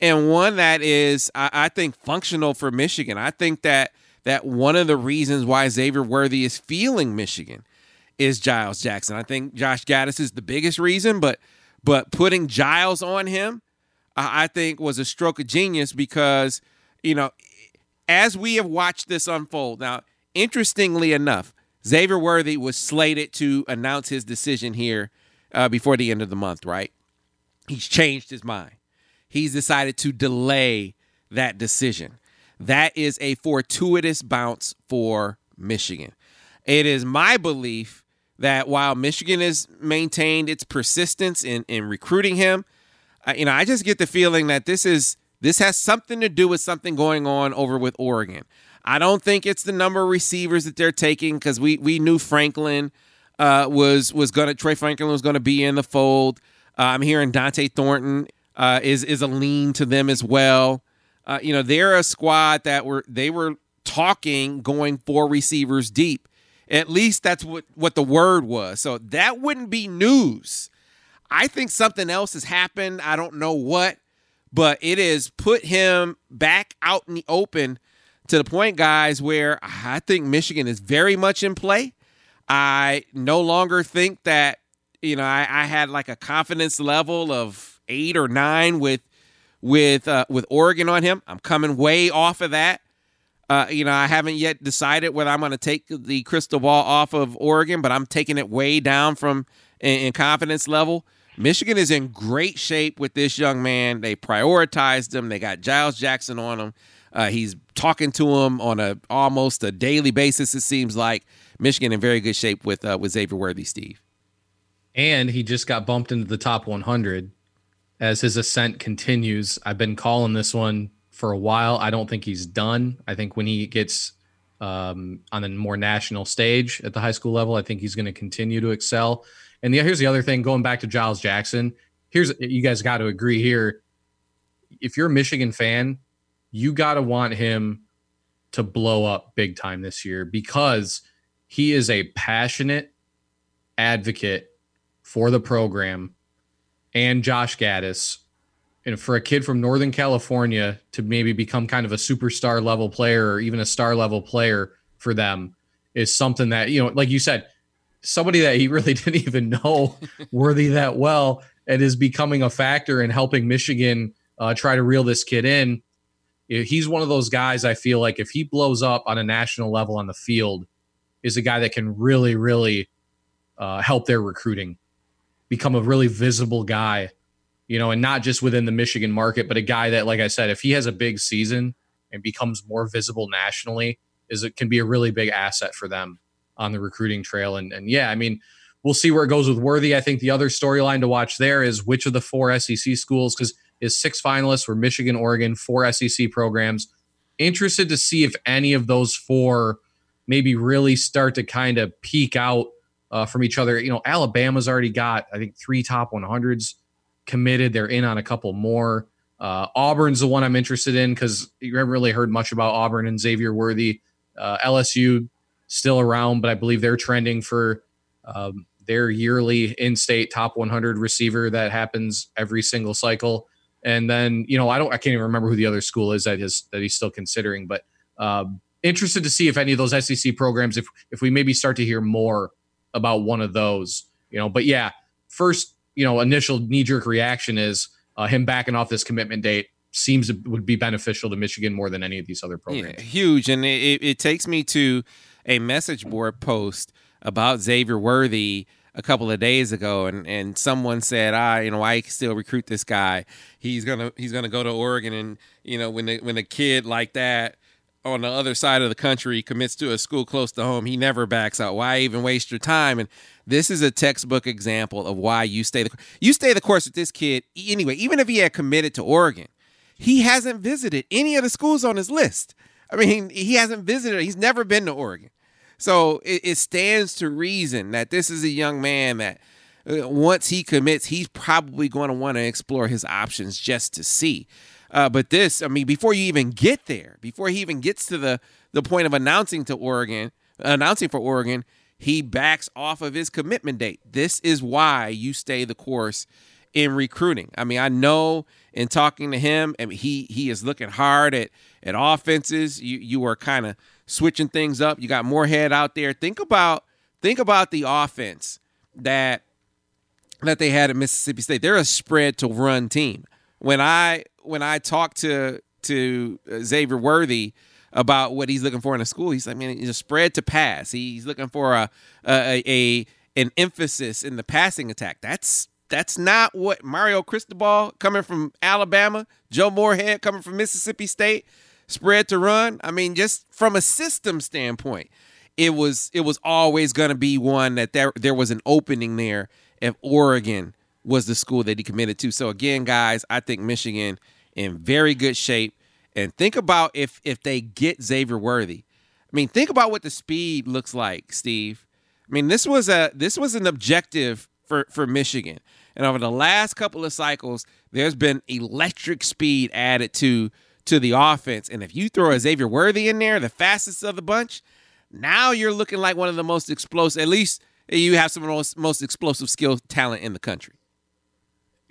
And one that is, I, I think, functional for Michigan. I think that that one of the reasons why Xavier Worthy is feeling Michigan is Giles Jackson. I think Josh Gattis is the biggest reason, but but putting Giles on him, I think was a stroke of genius because you know as we have watched this unfold, now, interestingly enough, Xavier Worthy was slated to announce his decision here uh, before the end of the month, right? He's changed his mind. He's decided to delay that decision. That is a fortuitous bounce for Michigan. It is my belief that while Michigan has maintained its persistence in, in recruiting him, you know, I just get the feeling that this is this has something to do with something going on over with Oregon. I don't think it's the number of receivers that they're taking because we we knew Franklin uh, was was gonna Troy Franklin was gonna be in the fold. Uh, I'm hearing Dont'e Thornton uh, is is a lean to them as well. Uh, you know they're a squad that were they were talking going four receivers deep. At least that's what what the word was. So that wouldn't be news. I think something else has happened. I don't know what but it has put him back out in the open to the point, guys, where I think Michigan is very much in play. I no longer think that, you know, I, I had like a confidence level of eight or nine with with uh, with Oregon on him. I'm coming way off of that. Uh, you know, I haven't yet decided whether I'm going to take the crystal ball off of Oregon, but I'm taking it way down from in, in confidence level. Michigan is in great shape with this young man. They prioritized him. They got Giles Jackson on him. Uh, he's talking to him on a almost a daily basis. It seems like Michigan in very good shape with uh, with Xavier Worthy, Steve. And he just got bumped into the top 100 as his ascent continues. I've been calling this one for a while. I don't think he's done. I think when he gets um, on a more national stage at the high school level, I think he's going to continue to excel. And the, here's the other thing going back to Giles Jackson. Here's you guys got to agree here. If you're a Michigan fan, you got to want him to blow up big time this year because he is a passionate advocate for the program and Josh Gattis, And for a kid from Northern California to maybe become kind of a superstar level player or even a star level player for them is something that, you know, like you said, somebody that he <laughs> really didn't even know <laughs> worthy that well and is becoming a factor in helping Michigan uh, try to reel this kid in. He's one of those guys I feel like if he blows up on a national level on the field, is a guy that can really, really uh, help their recruiting, become a really visible guy, you know, and not just within the Michigan market, but a guy that, like I said, if he has a big season and becomes more visible nationally, is it can be a really big asset for them on the recruiting trail. And, and yeah, I mean, we'll see where it goes with Worthy. I think the other storyline to watch there is which of the four SEC schools, because his six finalists were Michigan, Oregon, four SEC programs. Interested to see if any of those four maybe really start to kind of peak out uh, from each other. You know, Alabama's already got, I think, three top 100s committed. They're in on a couple more. Uh, Auburn's the one I'm interested in because you haven't really heard much about Auburn and Xavier Worthy. Uh, LSU still around, but I believe they're trending for um, their yearly in-state top 100 receiver that happens every single cycle. And then you know I don't I can't even remember who the other school is that is that he's still considering, but um, interested to see if any of those SEC programs if if we maybe start to hear more about one of those. You know, but yeah, first you know initial knee jerk reaction is uh, him backing off this commitment date seems would be beneficial to Michigan more than any of these other programs. Yeah, huge, and it, it takes me to a message board post about Xavier Worthy a couple of days ago, and, and someone said, "Ah, you know, I still recruit this guy. He's gonna he's gonna go to Oregon, and you know, when the, when a kid like that." On the other side of the country commits to a school close to home, he never backs out. Why even waste your time? And this is a textbook example of why you stay the you stay the course with this kid anyway. Even if he had committed to Oregon, he hasn't visited any of the schools on his list. I mean, he hasn't visited. He's never been to Oregon. So it, it stands to reason that this is a young man that uh, once he commits, he's probably going to want to explore his options just to see. Uh, but this, I mean, before you even get there, before he even gets to the the point of announcing to Oregon, announcing for Oregon, he backs off of his commitment date. This is why you stay the course in recruiting. I mean, I know in talking to him, I mean, he he is looking hard at at offenses. You you are kind of switching things up. You got Moorhead out there. Think about think about the offense that that they had at Mississippi State. They're a spread to run team. When I when I talked to to uh, Xavier Worthy about what he's looking for in a school, he's like, man, he's a spread to pass. He's looking for a a, a an emphasis in the passing attack. That's that's not what Mario Cristobal coming from Alabama, Joe Moorhead coming from Mississippi State, spread to run. I mean, just from a system standpoint, it was it was always going to be one that there there was an opening there if Oregon was the school that he committed to. So again, guys, I think Michigan in very good shape. And think about if if they get Xavier Worthy. I mean, think about what the speed looks like, Steve. I mean, this was a this was an objective for for Michigan. And over the last couple of cycles, there's been electric speed added to to the offense. And if you throw a Xavier Worthy in there, the fastest of the bunch, now you're looking like one of the most explosive. At least you have some of the most, most explosive skill talent in the country.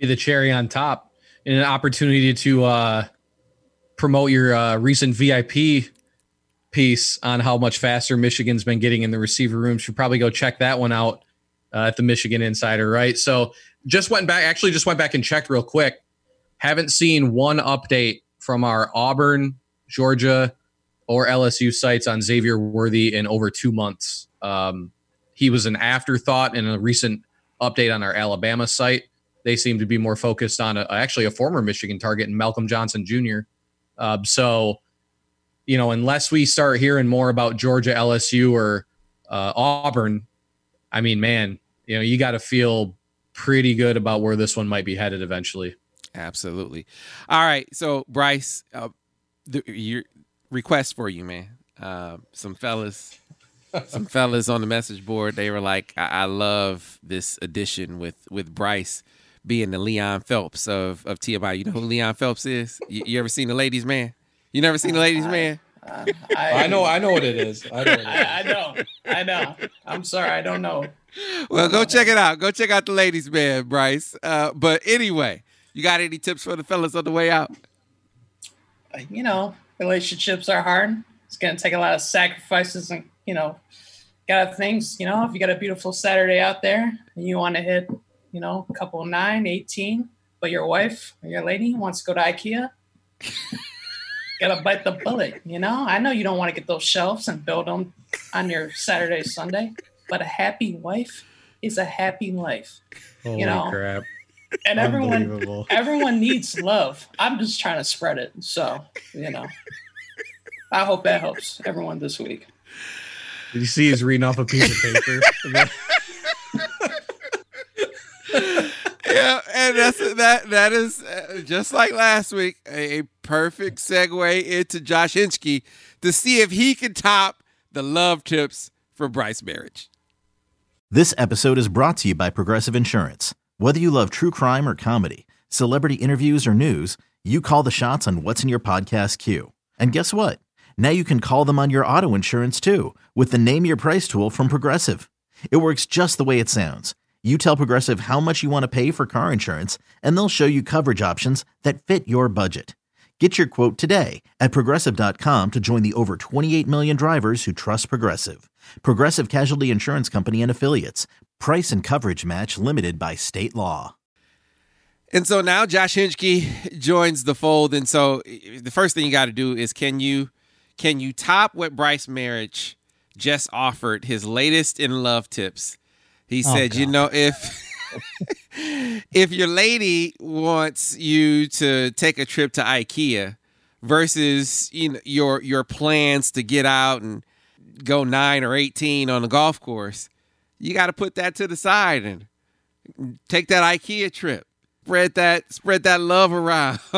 Be the cherry on top and an opportunity to uh, promote your uh, recent VIP piece on how much faster Michigan's been getting in the receiver room. Should probably go check that one out uh, at the Michigan Insider, right? So just went back, actually, just went back and checked real quick. Haven't seen one update from our Auburn, Georgia, or LSU sites on Xavier Worthy in over two months. Um, he was an afterthought in a recent update on our Alabama site. They seem to be more focused on a, actually a former Michigan target and Malcolm Johnson Jr. Uh, so, you know, unless we start hearing more about Georgia, LSU, or uh, Auburn, I mean, man, you know, you got to feel pretty good about where this one might be headed eventually. Absolutely. All right. So, Brice, uh, the, your request for you, man. Uh, some fellas, <laughs> some fellas on the message board. They were like, I-, I, love this addition with with Brice being the Leon Phelps of of TMI. You know who Leon Phelps is? You, you ever seen the Ladies Man? You never seen the Ladies Man? Uh, I, I, know, I know what it is. I know, I, I, know, I know. I'm sorry, I don't know. Well, go check it out. Go check out the ladies' man, Brice. Uh, but anyway, you got any tips for the fellas on the way out? You know, relationships are hard. It's going to take a lot of sacrifices and, you know, got things, you know, if you got a beautiful Saturday out there and you want to hit, you know, a couple nine, 18, but your wife or your lady wants to go to Ikea, <laughs> gotta bite the bullet, you know? I know you don't want to get those shelves and build them on your Saturday, Sunday, but a happy wife is a happy life. Holy you know? crap and everyone everyone needs love. I'm just trying to spread it. So, you know. I hope that helps everyone this week. Did you see he's reading off a piece of paper? <laughs> yeah, and that's that. That is uh, just like last week, a, a perfect segue into Josh Henschke to see if he can top the love tips for Brice Marich. This episode is brought to you by Progressive Insurance. Whether you love true crime or comedy, celebrity interviews or news, you call the shots on what's in your podcast queue. And guess what? Now you can call them on your auto insurance too with the Name Your Price tool from Progressive. It works just the way it sounds. You tell Progressive how much you want to pay for car insurance, and they'll show you coverage options that fit your budget. Get your quote today at progressive.com to join the over 28 million drivers who trust Progressive. Progressive Casualty Insurance Company and Affiliates. Price and coverage match limited by state law. And so now Josh Henschke joins the fold. And so eh, the first thing you got to do is can you can you top what Brice Marich just offered his latest in love tips? He Oh, said, you know, if <laughs> if your lady wants you to take a trip to IKEA versus you know your your plans to get out and go 9 or 18 on the golf course, you got to put that to the side and take that IKEA trip. Spread that spread that love around. <laughs>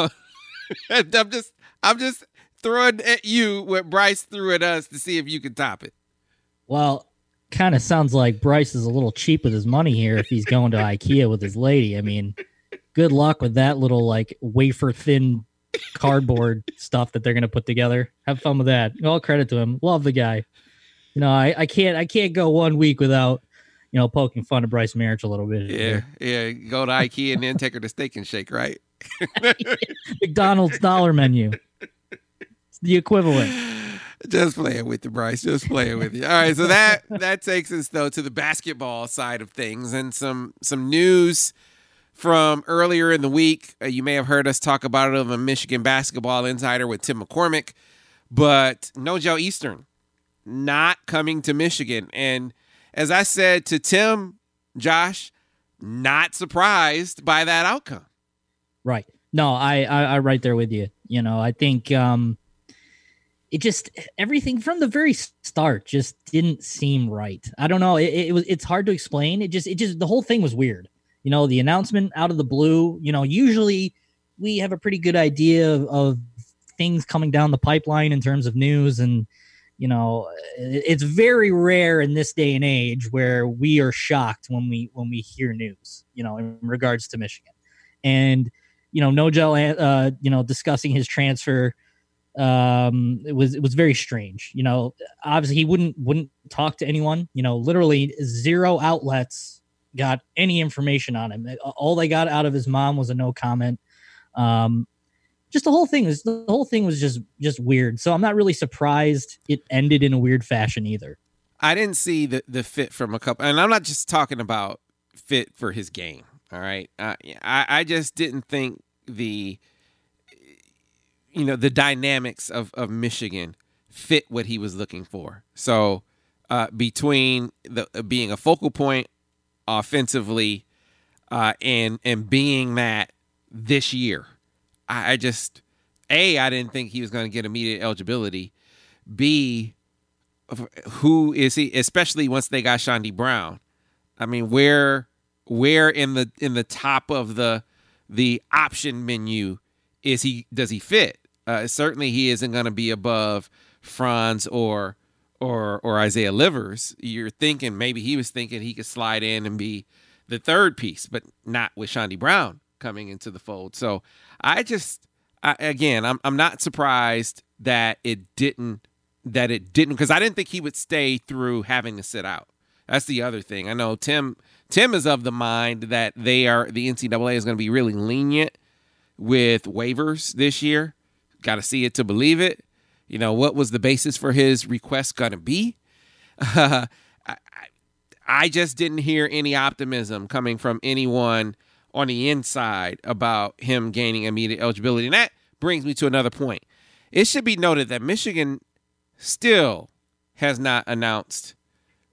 I'm just I'm just throwing at you what Brice threw at us to see if you can top it. Well, kind of sounds like Brice is a little cheap with his money here if he's going to IKEA with his lady. I mean, good luck with that little like wafer thin cardboard stuff that they're gonna put together. Have fun with that. All credit to him. Love the guy. You know, I, I can't I can't go one week without you know poking fun at Brice Marich a little bit. Yeah, yeah. Go to IKEA and then take her to Steak and Shake, right? <laughs> McDonald's dollar menu. It's the equivalent. <laughs> Just playing with you, Brice. Just playing with you. All right, so that that takes us though to the basketball side of things and some some news from earlier in the week. Uh, you may have heard us talk about it on the Michigan Basketball Insider with Tim McCormick, but Nojel Eastern not coming to Michigan. And as I said to Tim, Josh, not surprised by that outcome. Right. No, I, I I right there with you. You know, I think um it just everything from the very start just didn't seem right. I don't know. It, it was it's hard to explain. It just it just the whole thing was weird. You know, the announcement out of the blue. You know, usually we have a pretty good idea of, of things coming down the pipeline in terms of news and you know it's very rare in this day and age where we are shocked when we when we hear news you know in regards to michigan and you know Nojel uh you know discussing his transfer um it was it was very strange you know? Obviously he wouldn't wouldn't talk to anyone you know? Literally zero outlets got any information on him. All they got out of his mom was a no comment. Um just the whole thing was the whole thing was just just weird. So i'm not really surprised it ended in a weird fashion either. I didn't see the the fit from a couple, and I'm not just talking about fit for his game. All right, uh, I I just didn't think the you know the dynamics of of Michigan fit what he was looking for. So uh, between the uh, being a focal point offensively uh, and and being that this year, I, I just a I didn't think he was going to get immediate eligibility. B who is he especially once they got Chaundee Brown I mean where where in the in the top of the the option menu is he does he fit uh, certainly he isn't going to be above Franz or or or Isaiah Livers you're thinking maybe he was thinking he could slide in and be the third piece but not with Chaundee Brown coming into the fold so I just I, again I'm I'm not surprised that it didn't that it didn't because I didn't think he would stay through having to sit out. That's the other thing. I know Tim Tim is of the mind that they are the NCAA is going to be really lenient with waivers this year. Got to see it to believe it. You know what was the basis for his request going to be? <laughs> I, I, I just didn't hear any optimism coming from anyone on the inside about him gaining immediate eligibility, and that brings me to another point. It should be noted that Michigan still has not announced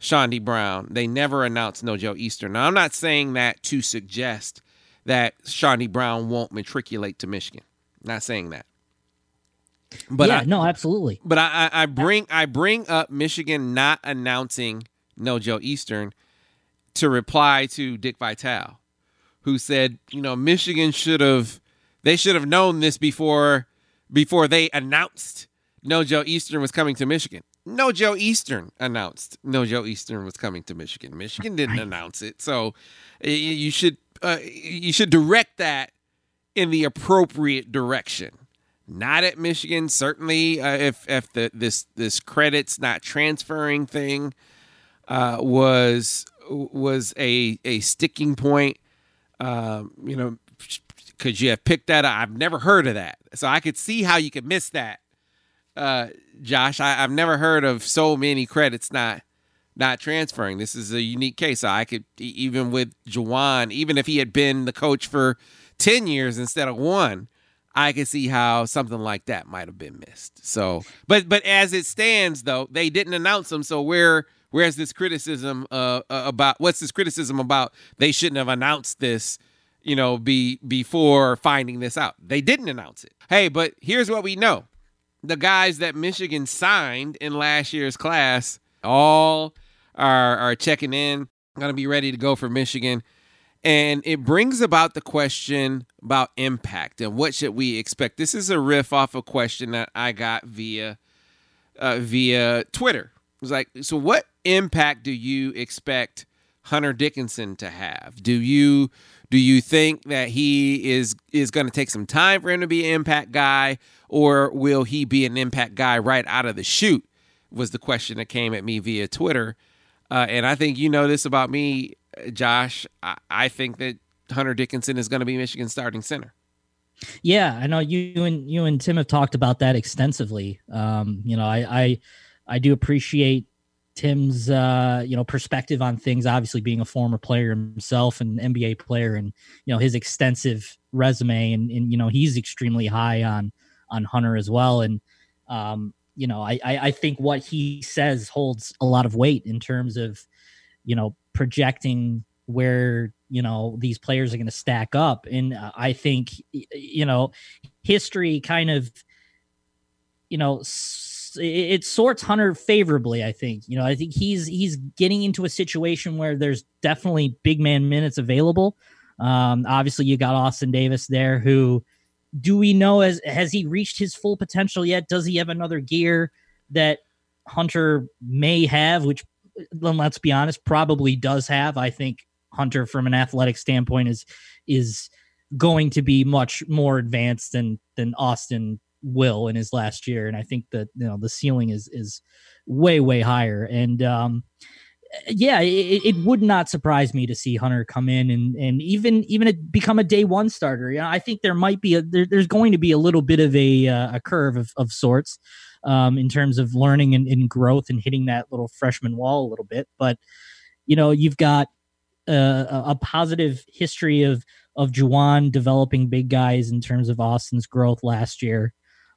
Chaundee Brown. They never announced Nojel Eastern. Now, I'm not saying that to suggest that Chaundee Brown won't matriculate to Michigan. Not saying that. But yeah I, no absolutely but I, I I bring I bring up Michigan not announcing Nojel Eastern to reply to Dick Vitale, who said, you know, Michigan should have they should have known this before before they announced Nojel Eastern was coming to Michigan. Nojel Eastern announced Nojel Eastern was coming to Michigan. Michigan didn't announce it, so you should uh, you should direct that in the appropriate direction, not at Michigan. Certainly, uh, if if the this this credits not transferring thing uh, was was a a sticking point, um, you know, could you have picked that? I've never heard of that, so I could see how you could miss that, uh, Josh. I, I've never heard of so many credits not not transferring. This is a unique case. I could even with Juwan, even if he had been the coach for ten years instead of one, I can see how something like that might have been missed. So, but but as it stands, though, they didn't announce them. So where where's this criticism uh, uh, about? What's this criticism about? They shouldn't have announced this. You know, be before finding this out. They didn't announce it. Hey, but here's what we know: the guys that Michigan signed in last year's class all are are checking in, going to be ready to go for Michigan. And it brings about the question about impact and what should we expect. This is a riff off a question that I got via uh, via Twitter. It was like, so what impact do you expect Hunter Dickinson to have? Do you do you think that he is is going to take some time for him to be an impact guy, or will he be an impact guy right out of the chute? Was the question that came at me via Twitter, uh, and I think you know this about me. Josh, I, I think that Hunter Dickinson is going to be Michigan's starting center. Yeah, I know you and you and Tim have talked about that extensively. Um, you know, I, I I do appreciate Tim's uh, you know perspective on things. Obviously, being a former player himself and NBA player, and you know his extensive resume, and, and you know he's extremely high on on Hunter as well. And um, you know, I, I I think what he says holds a lot of weight in terms of you know projecting where you know these players are going to stack up. And uh, i think you know history kind of you know it sorts hunter favorably i think. You know i think he's he's getting into a situation where there's definitely big man minutes available. Um obviously you got austin davis there who do we know as has he reached his full potential yet? Does he have another gear that hunter may have which let's be honest, probably does have. I think Hunter, from an athletic standpoint, is is going to be much more advanced than than Austin will in his last year, and I think that you know the ceiling is is way way higher. And um, yeah, it, it, would not surprise me to see Hunter come in and and even even become a day one starter. Yeah, I think there might be a there, there's going to be a little bit of a uh, a curve of, of sorts um, in terms of learning and, and, growth and hitting that little freshman wall a little bit. But you know, you've got uh, a, a positive history of of Juwan developing big guys in terms of Austin's growth last year.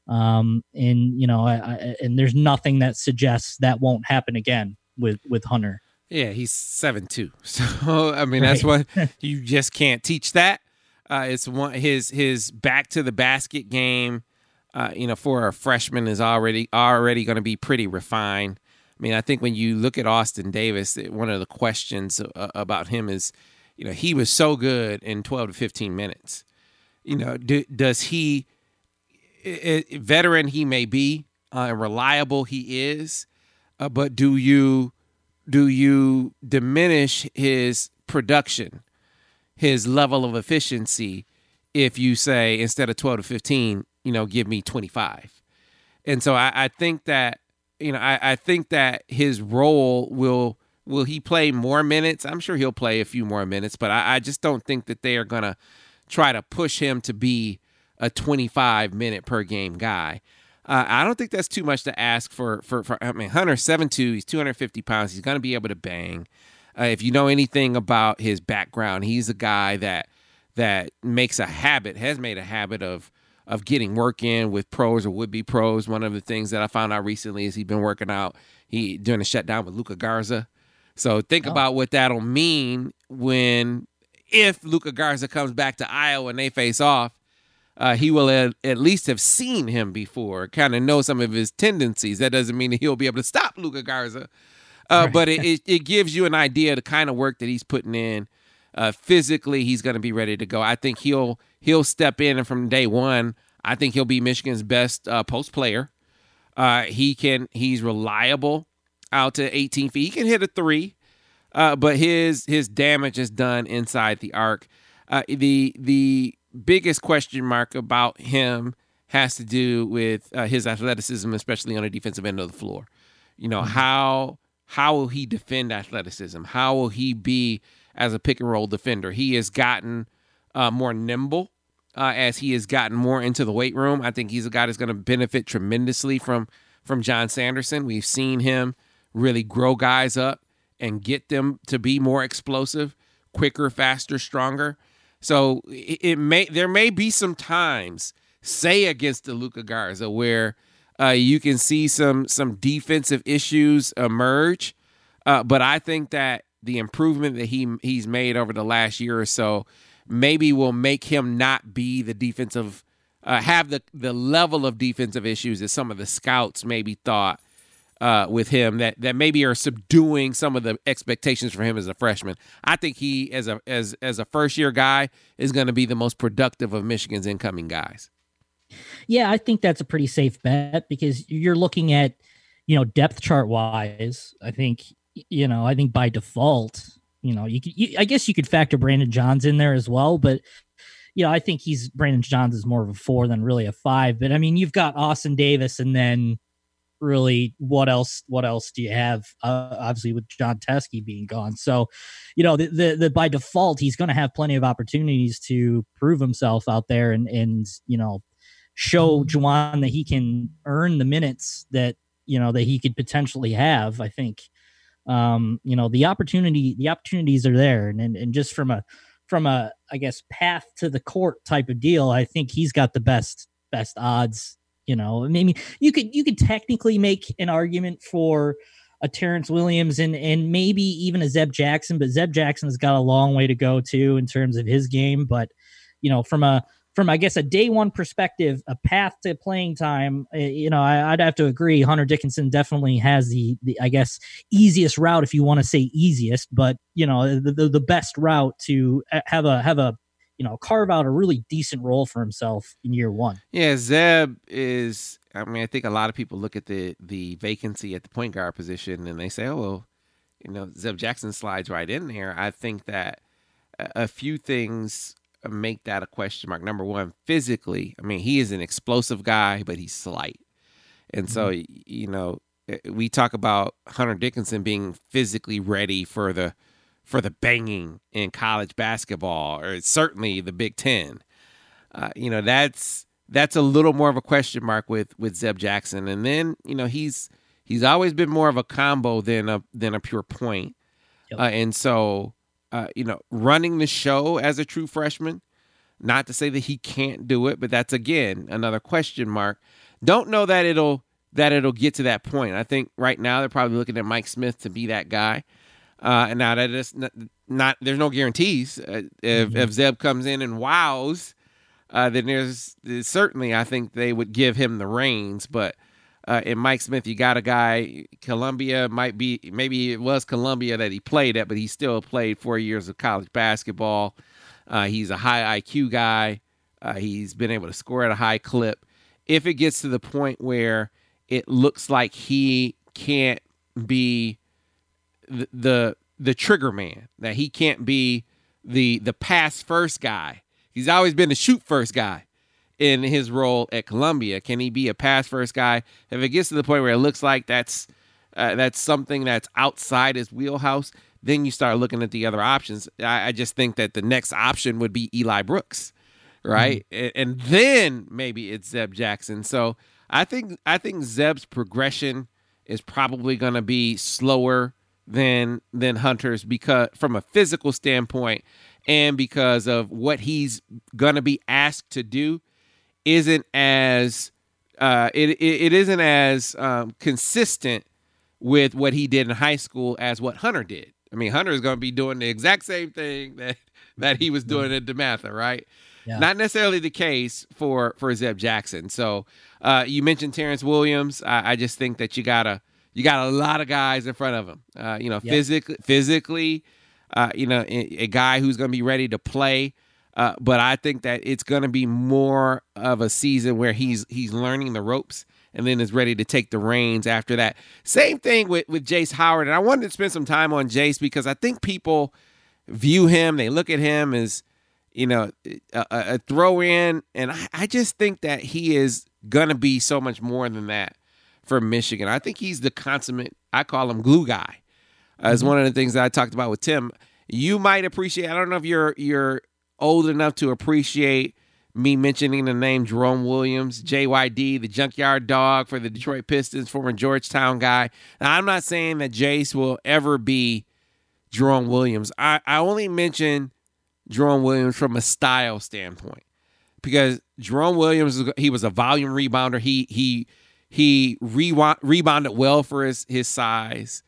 Um, and you know, I, I, and there's nothing that suggests that won't happen again with with Hunter. Yeah, he's seven two. <laughs> So I mean, that's what <laughs> you just can't teach that. Uh, it's one his his back to the basket game uh, you know, for a freshman is already already going to be pretty refined. I mean, I think when you look at Austin Davis, one of the questions uh, about him is, you know, he was so good in 12 to 15 minutes. You know, do, does he, it, veteran he may be, uh, reliable he is, uh, but do you do you diminish his production, his level of efficiency, if you say instead of 12 to 15, you know, give me 25. And so I, I think that, you know, I, I think that his role will will he play more minutes? I'm sure he'll play a few more minutes, but I, I just don't think that they are gonna try to push him to be a 25 minute per game guy. Uh, I don't think that's too much to ask for. For, for I mean, Hunter seven two, he's 250 pounds. He's going to be able to bang. Uh, if you know anything about his background, he's a guy that that makes a habit, has made a habit of of getting work in with pros or would be pros. One of the things that I found out recently is he's been working out he during the shutdown with Luka Garza. So think oh. about what that'll mean when if Luka Garza comes back to Iowa and they face off. Uh, he will at, at, least have seen him before, kind of know some of his tendencies. That doesn't mean that he'll be able to stop Luka Garza, uh, right. but it, it, it, gives you an idea of the kind of work that he's putting in. Uh, physically, he's going to be ready to go. I think he'll he'll step in and from day one, I think he'll be Michigan's best uh, post player. Uh, he can he's reliable out to 18 feet. He can hit a three, uh, but his his damage is done inside the arc. Uh, the the biggest question mark about him has to do with uh, his athleticism, especially on the defensive end of the floor. You know how how will he defend athleticism? How will he be as a pick and roll defender? He has gotten uh, more nimble uh, as he has gotten more into the weight room. I think he's a guy that's going to benefit tremendously from from Jon Sanderson. We've seen him really grow guys up and get them to be more explosive, quicker, faster, stronger. So it, it may there may be some times, say against the Luka Garza, where uh, you can see some some defensive issues emerge. Uh, but I think that the improvement that he he's made over the last year or so maybe will make him not be the defensive uh, have the the level of defensive issues that some of the scouts maybe thought uh, with him that that maybe are subduing some of the expectations for him as a freshman. I think he as a as as a first year guy is going to be the most productive of Michigan's incoming guys. Yeah, I think that's a pretty safe bet because you're looking at, you know, depth chart wise. I think, you know, I think by default, you know, you could, you, I guess you could factor Brandon Johns in there as well, but you know, I think he's Brandon Johns is more of a four than really a five. But I mean, you've got Austin Davis, and then really, what else? What else do you have? Uh, obviously, with Jon Teske being gone, so you know, the the, the by default, he's going to have plenty of opportunities to prove himself out there, and and you know, show Juwan that he can earn the minutes that you know that he could potentially have. I think um, you know the opportunity the opportunities are there, and, and and just from a from a I guess path to the court type of deal, I think he's got the best best odds. You know, maybe you could you could technically make an argument for a Terrence Williams and and maybe even a Zeb Jackson, but Zeb Jackson has got a long way to go too in terms of his game. But you know, from a from I guess a day one perspective, a path to playing time, uh, you know, I, would have to agree. Hunter Dickinson definitely has the the I guess easiest route if you want to say easiest, but you know the, the, the best route to uh, have a have a you know carve out a really decent role for himself in year one. Yeah, Zeb is. I mean, I think a lot of people look at the the vacancy at the point guard position and they say, oh well, you know, Zeb Jackson slides right in here. I think that a few things make that a question mark. Number one, physically, I mean, he is an explosive guy, but he's slight. And so, mm-hmm. you know, eh, we talk about Hunter Dickinson being physically ready for the for the banging in college basketball, or certainly the Big Ten. Uh, you know, that's that's a little more of a question mark with with Zeb Jackson. And then, you know, he's he's always been more of a combo than a than a pure point. Yep. Uh, and so uh, you know, running the show as a true freshman. Not to say that he can't do it, but that's again another question mark. Don't know that it'll that it'll get to that point. I think right now they're probably looking at Mike Smith to be that guy. Uh, and now that is not, not, there's no guarantees. Uh, if, mm-hmm. if Zeb comes in and wows, uh, then there's, there's, certainly I think they would give him the reins. But uh, in Mike Smith, you got a guy. Columbia might be maybe it was Columbia that he played at, but he still played four years of college basketball. Uh, he's a high IQ guy. Uh, he's been able to score at a high clip. If it gets to the point where it looks like he can't be the the, the trigger man, that he can't be the the pass first guy. He's always been the shoot first guy in his role at Columbia? Can he be a pass first guy? If it gets to the point where it looks like that's uh, that's something that's outside his wheelhouse, then you start looking at the other options. I, I just think that the next option would be Eli Brooks, right? Mm-hmm. And, and then maybe it's Zeb Jackson. So I think I think Zeb's progression is probably going to be slower than than Hunter's because from a physical standpoint and because of what he's going to be asked to do isn't as uh, it, it, it isn't as um, consistent with what he did in high school as what Hunter did. I mean, Hunter is going to be doing the exact same thing that that he was doing at DeMatha, right? Yeah. Not necessarily the case for for Zeb Jackson. So uh, you mentioned Terrence Williams. I, I, just think that you gotta you got a lot of guys in front of him. Uh, you know, yep. physically, physically, uh, you know, a, a guy who's going to be ready to play. Uh, but I think that it's going to be more of a season where he's he's learning the ropes and then is ready to take the reins after that. Same thing with with Jace Howard, and I wanted to spend some time on Jace because I think people view him, they look at him as you know, a, a throw in, and I, I just think that he is gonna be so much more than that for Michigan. I think he's the consummate. I call him glue guy. As mm-hmm. one of the things that I talked about with Tim, you might appreciate. I don't know if you're you're old enough to appreciate me mentioning the name Jerome Williams, JYD, the junkyard dog for the Detroit Pistons, former Georgetown guy. Now, I'm not saying that Jace will ever be Jerome Williams. I, I only mention Jerome Williams from a style standpoint because Jerome Williams he was a volume rebounder. He he he re- rebounded well for his his size.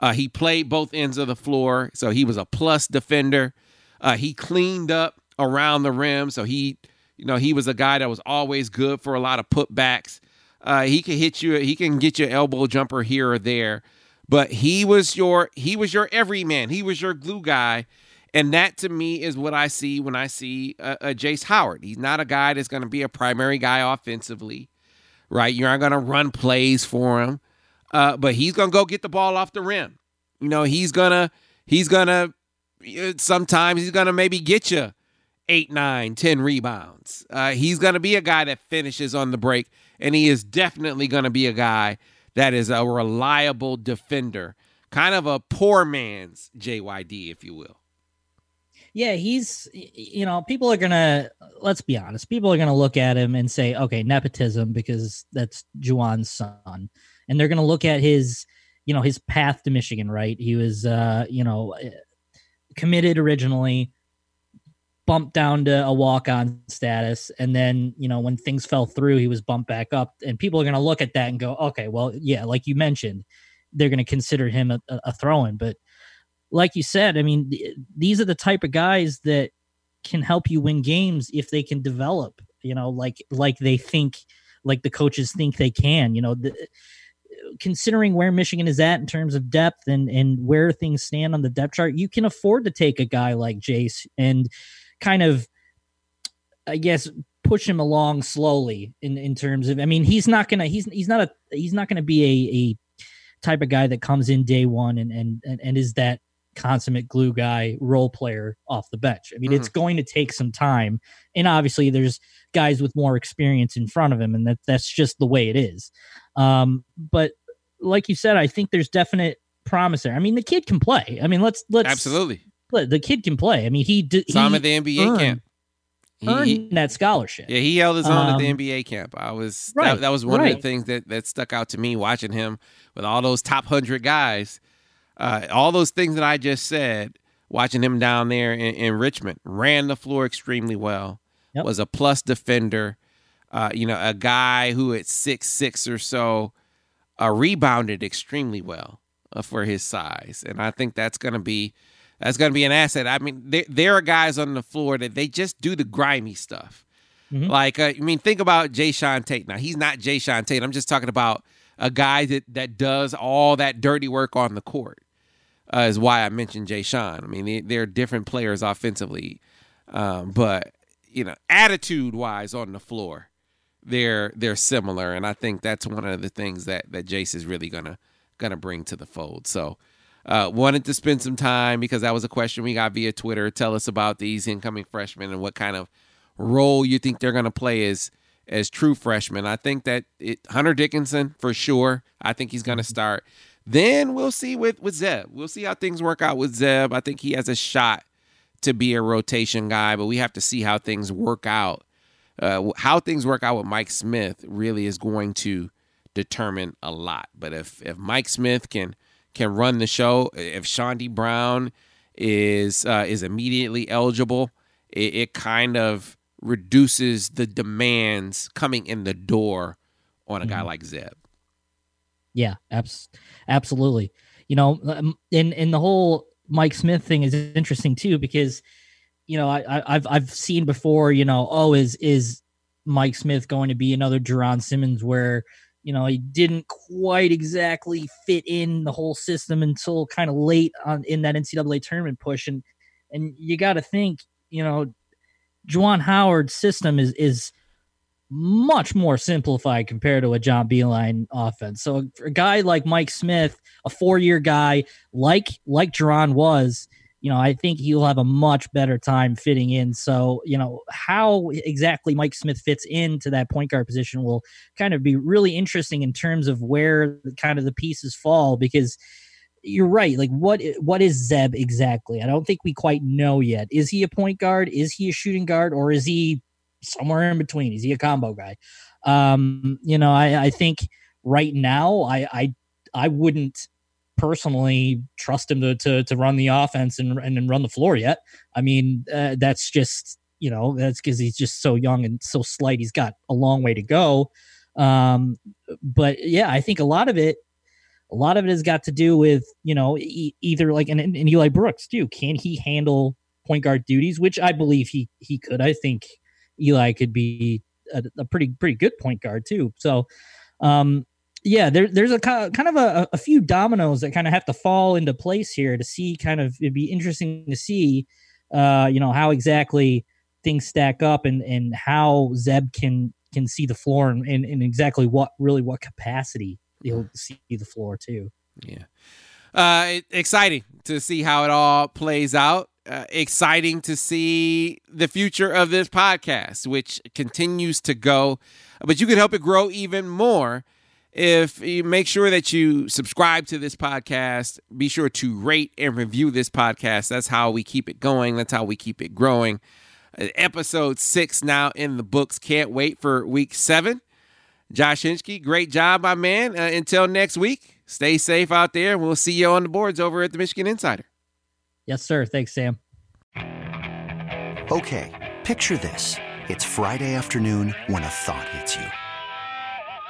Uh, he played both ends of the floor, so he was a plus defender. Uh, he cleaned up around the rim, so he you know he was a guy that was always good for a lot of putbacks. Uh, he can hit you. He can get your elbow jumper here or there, but he was your he was your everyman. He was your glue guy and that to me is what I see when I see a, a Jace Howard. He's not a guy that's going to be a primary guy offensively, right? You're not going to run plays for him, uh, but he's going to go get the ball off the rim. You know, he's gonna he's gonna sometimes he's gonna maybe get you eight, nine, ten rebounds. Uh, he's gonna be a guy that finishes on the break, and he is definitely gonna be a guy that is a reliable defender, kind of a poor man's JYD, if you will yeah, he's you know, people are gonna let's be honest, people are gonna look at him and say, okay, nepotism because that's Juwan's son, and they're gonna look at his you know his path to Michigan, right? He was uh, you know eh, committed originally, bumped down to a walk on status, and then you know when things fell through, he was bumped back up, and people are gonna look at that and go, okay, well, yeah, like you mentioned, they're gonna consider him a, a throw-in, but like you said, I mean, th- these are the type of guys that can help you win games if they can develop, you know, like like they think like the coaches think they can, you know, considering where Michigan is at in terms of depth and and where things stand on the depth chart, you can afford to take a guy like Jace and kind of I guess push him along slowly in in terms of I mean, he's not to he's he's not a he's not to be a a type of guy that comes in day one and and and is that consummate glue guy role player off the bench. I mean, mm-hmm. it's going to take some time. And obviously there's guys with more experience in front of him, and that that's just the way it is. Um, but like you said, I think there's definite promise there. I mean, the kid can play. I mean, let's let's absolutely the kid can play. I mean, he did. Saw him at the NBA earned, camp. He, earned that scholarship. Yeah, he held his own um, at the um, NBA camp. I was right, that, that was one right. of the things that that stuck out to me watching him with all those top hundred guys uh, all those things that I just said, watching him down there in, in Richmond, ran the floor extremely well, yep. was a plus defender. Uh, you know, a guy who at six six or so uh, rebounded extremely well uh, for his size, and I think that's going to be that's going to be an asset. I mean, there, there are guys on the floor that they just do the grimy stuff. Mm-hmm. Like, uh, I mean, think about Jae'Sean Tate. Now, he's not Jae'Sean Tate. I'm just talking about a guy that that does all that dirty work on the court uh, is why I mentioned Jae'Sean. I mean, they, they're different players offensively, um, but you know, attitude wise on the floor, they're they're similar, and I think that's one of the things that that Jace is really gonna gonna bring to the fold. So. Uh, wanted to spend some time because that was a question we got via Twitter. Tell us about these incoming freshmen and what kind of role you think they're going to play as as true freshmen. I think that it, Hunter Dickinson for sure. I think he's going to start. Then we'll see with with Zeb. We'll see how things work out with Zeb. I think he has a shot to be a rotation guy, but we have to see how things work out. Uh, how things work out with Mike Smith really is going to determine a lot. But if if Mike Smith can can run the show, if Chaundee Brown is uh, is immediately eligible, it, it kind of reduces the demands coming in the door on a guy mm-hmm. like Zeb. Yeah, abs- absolutely. You know, um, in in the whole Mike Smith thing is interesting too because you know I, I've I've seen before. You know, oh, is is Mike Smith going to be another Jaaron Simmons where you know he didn't quite exactly fit in the whole system until kind of late on in that NCAA tournament push and and you got to think you know Juwan Howard's system is is much more simplified compared to a John Beilein offense. So a guy like Mike Smith, a four-year guy, like like Jaaron was, you know, I think he'll have a much better time fitting in. So, you know, how exactly Mike Smith fits into that point guard position will kind of be really interesting in terms of where kind of the pieces fall because you're right. Like what what is Zeb exactly? I don't think we quite know yet. Is he a point guard? Is he a shooting guard or is he somewhere in between? Is he a combo guy? Um, you know, I, I think right now I I I wouldn't personally trust him to to, to run the offense and, and run the floor yet. I mean, uh, that's just you know that's because he's just so young and so slight. He's got a long way to go. Um, but yeah, I think a lot of it, a lot of it has got to do with you know e- either like and, and Eli Brooks too. Can he handle point guard duties? Which I believe he he could. I think Eli could be a, a pretty pretty good point guard too. So um yeah, there, there's a kind of a, a few dominoes that kind of have to fall into place here to see kind of it'd be interesting to see, uh, you know, how exactly things stack up and and how Zeb can can see the floor and, and, and exactly what really what capacity he'll see the floor too. Yeah, uh, exciting to see how it all plays out. Uh, exciting to see the future of this podcast, which continues to go, but you can help it grow even more if you make sure that you subscribe to this podcast, be sure to rate and review this podcast. That's how we keep it going. That's how we keep it growing. Uh, episode six now in the books. Can't wait for week seven. Josh Henschke, great job, my man. Uh, until next week, stay safe out there. We'll see you on the boards over at the Michigan Insider. Yes, sir. Thanks, Sam. Okay, picture this. It's Friday afternoon when a thought hits you.